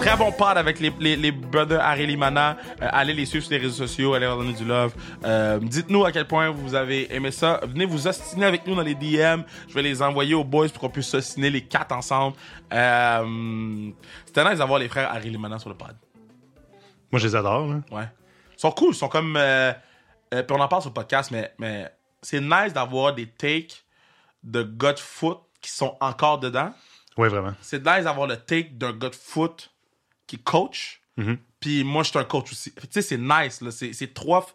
Très bon pod avec les, les, les brothers Harry Limana. Euh, allez les suivre sur les réseaux sociaux, allez leur donner du love. Euh, Dites-nous à quel point vous avez aimé ça. Venez vous ostiner avec nous dans les DM. Je vais les envoyer aux boys pour qu'on puisse s'ostiner les quatre ensemble. Euh, C'était nice d'avoir les frères Harry Limana sur le pod. Moi, je les adore. Là. Ouais. Ils sont cool, ils sont comme. Euh, euh, puis on en parle sur le podcast, mais, mais c'est nice d'avoir des takes de gars de foot qui sont encore dedans. Oui, vraiment. C'est nice d'avoir le take d'un gars de foot qui coach. Mhm. Puis moi, je suis un coach aussi. Tu sais, c'est nice, là. C'est trois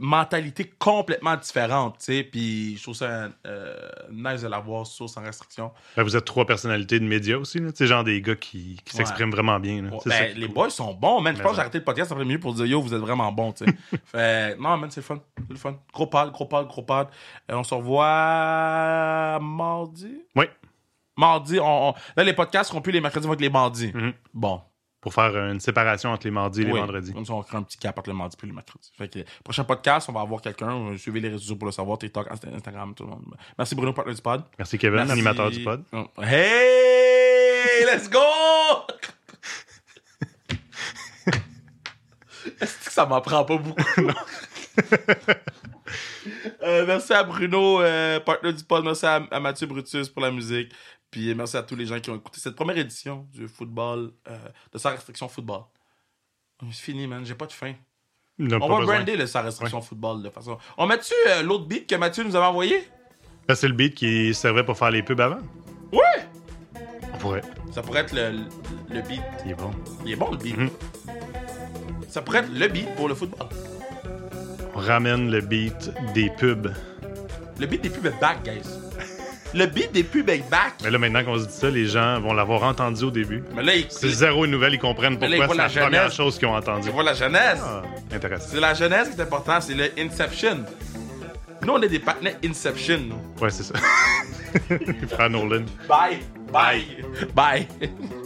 mentalités complètement différentes, tu sais. Puis je trouve ça euh, nice de l'avoir sur sans restriction. Ben, vous êtes trois personnalités de médias aussi. là. Tu genre des gars qui, qui Ouais. s'expriment vraiment bien. là. Ouais, C'est ça ben, les cool. boys sont bons, man. Je pense que j'ai arrêté le podcast après minute pour dire yo, vous êtes vraiment bons, tu sais. fait, non, man, c'est le fun. C'est le fun. Gros pad, gros pad, gros pad. Euh, on se revoit mardi? Oui, Mardi, on, on- là, les podcasts seront plus les mercredis, vont être les mardis. Mhm. Bon. Pour faire une séparation entre les mardis et les Oui. vendredis. Comme ça, on crée un petit cap entre le mardi et le mercredi. Fait que, prochain podcast, on va avoir quelqu'un. euh, Suivez les réseaux sociaux pour le savoir. TikTok, Insta- Instagram, tout le monde. Merci Bruno, partenaire du pod. Merci Kevin, Merci. animateur du pod. Oh. Hey! Let's go! Est-ce que ça m'en prend pas beaucoup? Euh, merci à Bruno, euh, partenaire du pod. Merci à, à Mathieu Brutus pour la musique. Puis merci à tous les gens qui ont écouté cette première édition du football, euh, de sa restriction football. C'est fini, man. J'ai pas de fin. Non, On va besoin. brander le sa restriction football de façon. On met-tu euh, l'autre beat que Mathieu nous avait envoyé? Ben, c'est le beat qui servait pour faire les pubs avant. Ouais! On pourrait. Ça pourrait être le, le beat. Il est bon. Il est bon le beat. Mhm. Ça pourrait être le beat pour le football. On ramène le beat des pubs. Le beat des pubs est back, guys. Le beat des pubs est back. Mais là, maintenant qu'on se dit ça, les gens vont l'avoir entendu au début. Mais là, il, C'est zéro une nouvelle, ils comprennent pourquoi ils voient c'est la, la première chose qu'ils ont entendue. tu vois la jeunesse. Ah, intéressant. C'est la jeunesse qui est importante, c'est le Inception. Nous, on est des partenaires Inception, nous. Ouais, c'est ça. Frère Nolan. Bye. Bye. Bye.